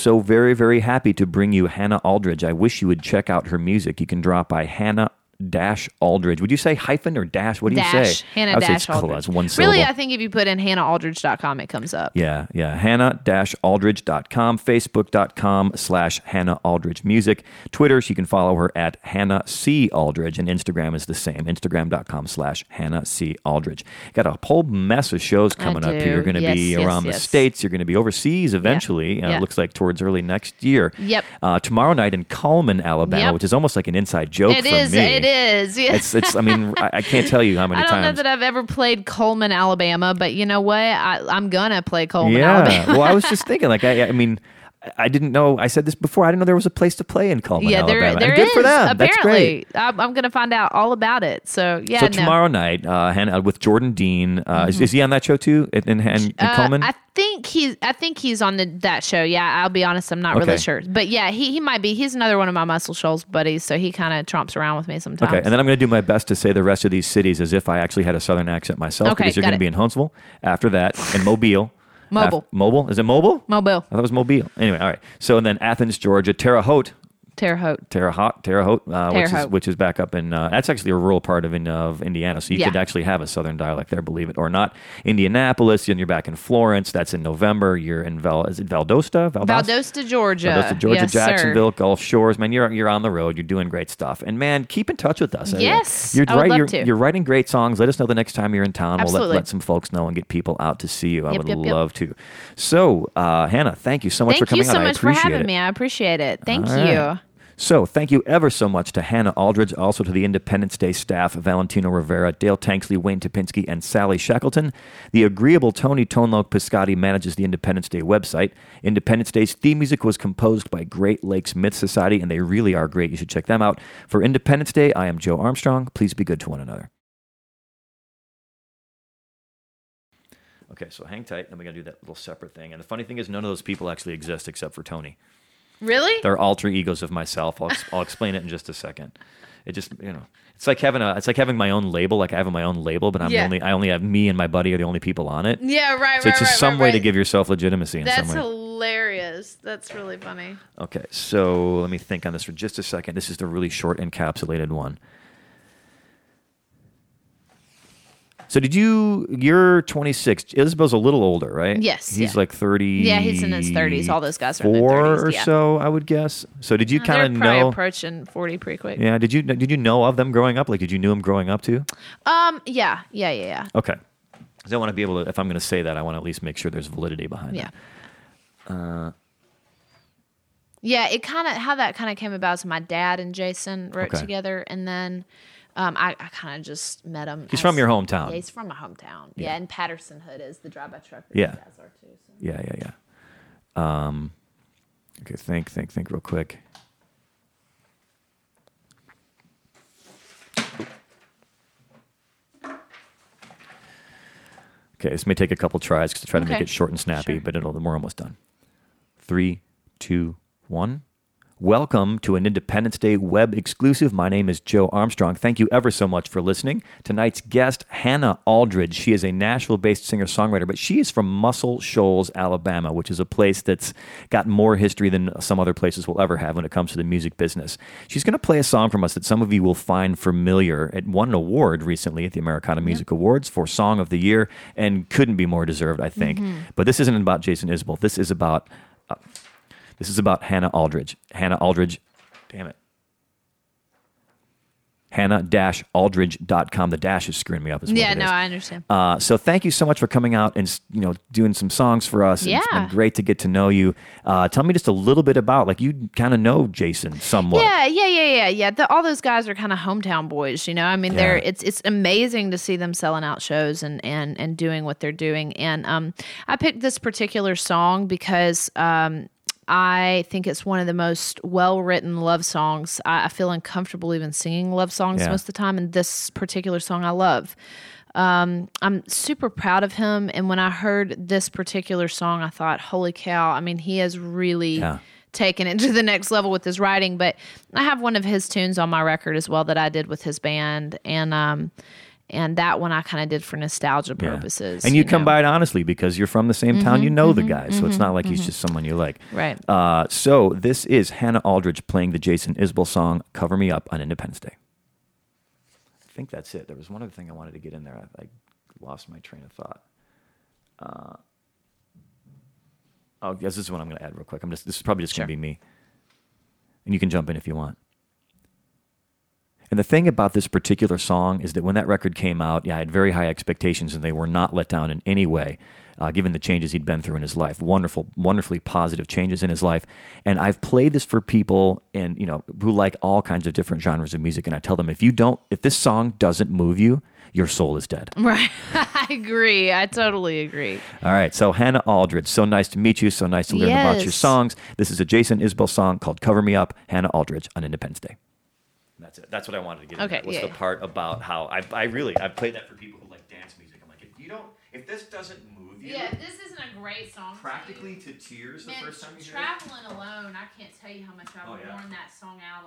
So very, very happy to bring you Hannah Aldridge. I wish you would check out her music. You can drop by Hannah dash Aldridge. Would you say hyphen or dash? What do you say? Hannah I would say dash it's close, Aldridge. one syllable. Really, I think if you put in hannahaldridge.com, it comes up. Yeah, yeah. Hannah Dash Aldridge.com, Facebook.com slash Hannah Aldridge Music. Twitter, so you can follow her at Hannah C. Aldridge, and Instagram is the same, Instagram.com slash Hannah C. Aldridge. Got a whole mess of shows coming up here. You're going to Yes, be yes, around the yes. States. You're going to be overseas eventually. Uh, Yeah. looks like towards early next year. Yep. Uh, tomorrow night in Cullman, Alabama, Yep. which is almost like an inside joke It for is. me. It is. Yeah. It's, it's, I mean, I, I can't tell you how many *laughs* I don't know times. that I've ever played Cullman, Alabama, but you know what? I, I'm gonna play Cullman, yeah. Alabama. well, I was *laughs* just thinking, like, I, I mean, I didn't know. I said this before. I didn't know there was a place to play in Cullman, yeah, there, Alabama. there and good is, for them. That's great. Apparently, I'm, I'm gonna find out all about it. So yeah, So no. tomorrow night, uh, Hannah, with Jordan Dean, uh, is, is he on that show too? In, in, in, Mm-hmm. Uh, Cullman? I think he's. I think he's on the, that show. Yeah, I'll be honest. I'm not Okay. really sure, but yeah, he, he might be. He's another one of my Muscle Shoals buddies, so he kind of tromps around with me sometimes. Okay, and then I'm going to do my best to say the rest of these cities as if I actually had a southern accent myself, Okay, because you're going to be in Huntsville after that, and *sighs* Mobile. Mobile. Af- mobile? Is it Mobile? Mobile, I thought it was Mobile. Anyway, all right. So and then Athens, Georgia, Terre Haute, Terre Haute. Terre Haute, Terre Haute, uh, Terre which, is, which is back up in. Uh, that's actually a rural part of in, of Indiana, so you Yeah. could actually have a southern dialect there, believe it or not. Indianapolis, and you're back in Florence. That's in November. You're in Val. Is it Valdosta? Valdosta, Valdosta, Georgia. Valdosta, Georgia, Yes, sir. Jacksonville, Gulf Shores. Man, you're you're on the road. You're doing great stuff. And man, keep in touch with us. Yes, you're I would right. love you're, to. you're writing great songs. Let us know the next time you're in town. We'll let, let some folks know and get people out to see you. I Yep, would yep, yep. love to. So, uh, Hannah, thank you so much for Thank coming you so on. I much for appreciate having it. me. I appreciate it. Thank All you. right. So, thank you ever so much to Hannah Aldridge, also to the Independence Day staff, Valentino Rivera, Dale Tanksley, Wayne Topinski, and Sally Shackleton. The agreeable Tony Tonlo Piscotti manages the Independence Day website. Independence Day's theme music was composed by Great Lakes Myth Society, and they really are great. You should check them out. For Independence Day, I am Joe Armstrong. Please be good to one another. Okay, so hang tight. Then we're going to do that little separate thing. And the funny thing is, none of those people actually exist except for Tony. Really? They're alter egos of myself. I'll, I'll explain it in just a second. It just you know, it's like having a it's like having my own label. Like I have my own label, but I'm Yeah. only I only have me and my buddy are the only people on it. Yeah, right, So right, it's just right, some right, way to give yourself legitimacy in That's some way. hilarious. That's really funny. Okay, so let me think on this for just a second. This is the really short encapsulated one. So did you? You're 26. Isbell's a little older, right? Yes, He's yeah. like 30. Yeah, he's in his 30s. All those guys are in their Four 30s, or yeah. so, I would guess. So did you Uh, kind of probably know? approaching 40 pretty quick. Yeah. Did you did you know of them growing up? Like, did you knew them growing up too? Um, yeah, yeah, yeah, yeah. Okay. Because I want to be able to. If I'm going to say that, I want to at least make sure there's validity behind Yeah. it. Uh, Yeah, it kind of how that kind of came about. So my dad and Jason wrote Okay. together, and then um, I, I kind of just met him. He's as- from your hometown. Yeah, he's from my hometown. Yeah, and Patterson Hood is the drive-by truck. that Yeah. guys are too. So. Yeah, yeah, yeah. Um, okay, think, think, think, real quick. Okay, this may take a couple tries because I try to make it short and snappy, Sure. but it'll, we're almost done. Three, two, one. Welcome to an Independence Day web exclusive. My name is Joe Armstrong. Thank you ever so much for listening. Tonight's guest, Hannah Aldridge. She is a Nashville based singer songwriter, but she is from Muscle Shoals, Alabama, which is a place that's got more history than some other places will ever have when it comes to the music business. She's going to play a song from us that some of you will find familiar. It won an award recently at the Americana Music Awards for Song of the Year and couldn't be more deserved, I think. Mm-hmm. But this isn't about Jason Isbell. This is about. This is about Hannah Aldridge. Hannah Aldridge, damn it. hannah-aldridge.com. The dash is screwing me up. Is Yeah, no, is. I understand. Uh, so thank you so much for coming out and you know doing some songs for us. It's been Yeah. great to get to know you. Uh, tell me just a little bit about like you kind of know Jason somewhat. Yeah, yeah, yeah, yeah, yeah. The, all those guys are kind of hometown boys, you know. I mean, they're it's it's amazing to see them selling out shows and and and doing what they're doing. And um, I picked this particular song because um, I think it's one of the most well written love songs. I, I feel uncomfortable even singing love songs Yeah. most of the time, and this particular song I love. Um, I'm super proud of him, and when I heard this particular song, I thought, "Holy cow!" I mean, he has really Yeah. taken it to the next level with his writing. But I have one of his tunes on my record as well that I did with his band, and um, and that one I kind of did for nostalgia Yeah. purposes. And you, come know. by it honestly because you're from the same town. You know the guy, so it's not like he's just someone you like. Right. Uh, so this is Hannah Aldridge playing the Jason Isbell song "Cover Me Up" on Independence Day. I think that's it. There was one other thing I wanted to get in there. I, I lost my train of thought. Uh, oh, yes, this is what I'm going to add real quick. I'm just. This is probably just going to be me, and you can jump in if you want. And the thing about this particular song is that when that record came out, yeah, I had very high expectations, and they were not let down in any way, uh, given the changes he'd been through in his life. Wonderful, wonderfully positive changes in his life. And I've played this for people, and you know, who like all kinds of different genres of music. And I tell them, if you don't, if this song doesn't move you, your soul is dead. *laughs* Right. I agree. I totally agree. All right, so Hannah Aldridge, so nice to meet you. So nice to learn about your songs. This is a Jason Isbell song called "Cover Me Up." Hannah Aldridge on Independence Day. That's it. That's what I wanted to get. in Okay, there, was yeah, the yeah. part about how I, I really I played that for people who like dance music. I'm like, if you don't, if this doesn't move you yeah, this isn't a great song. practically to tears the Man, first time you hear it. traveling alone, I can't tell you how much I've Oh, yeah. worn that song out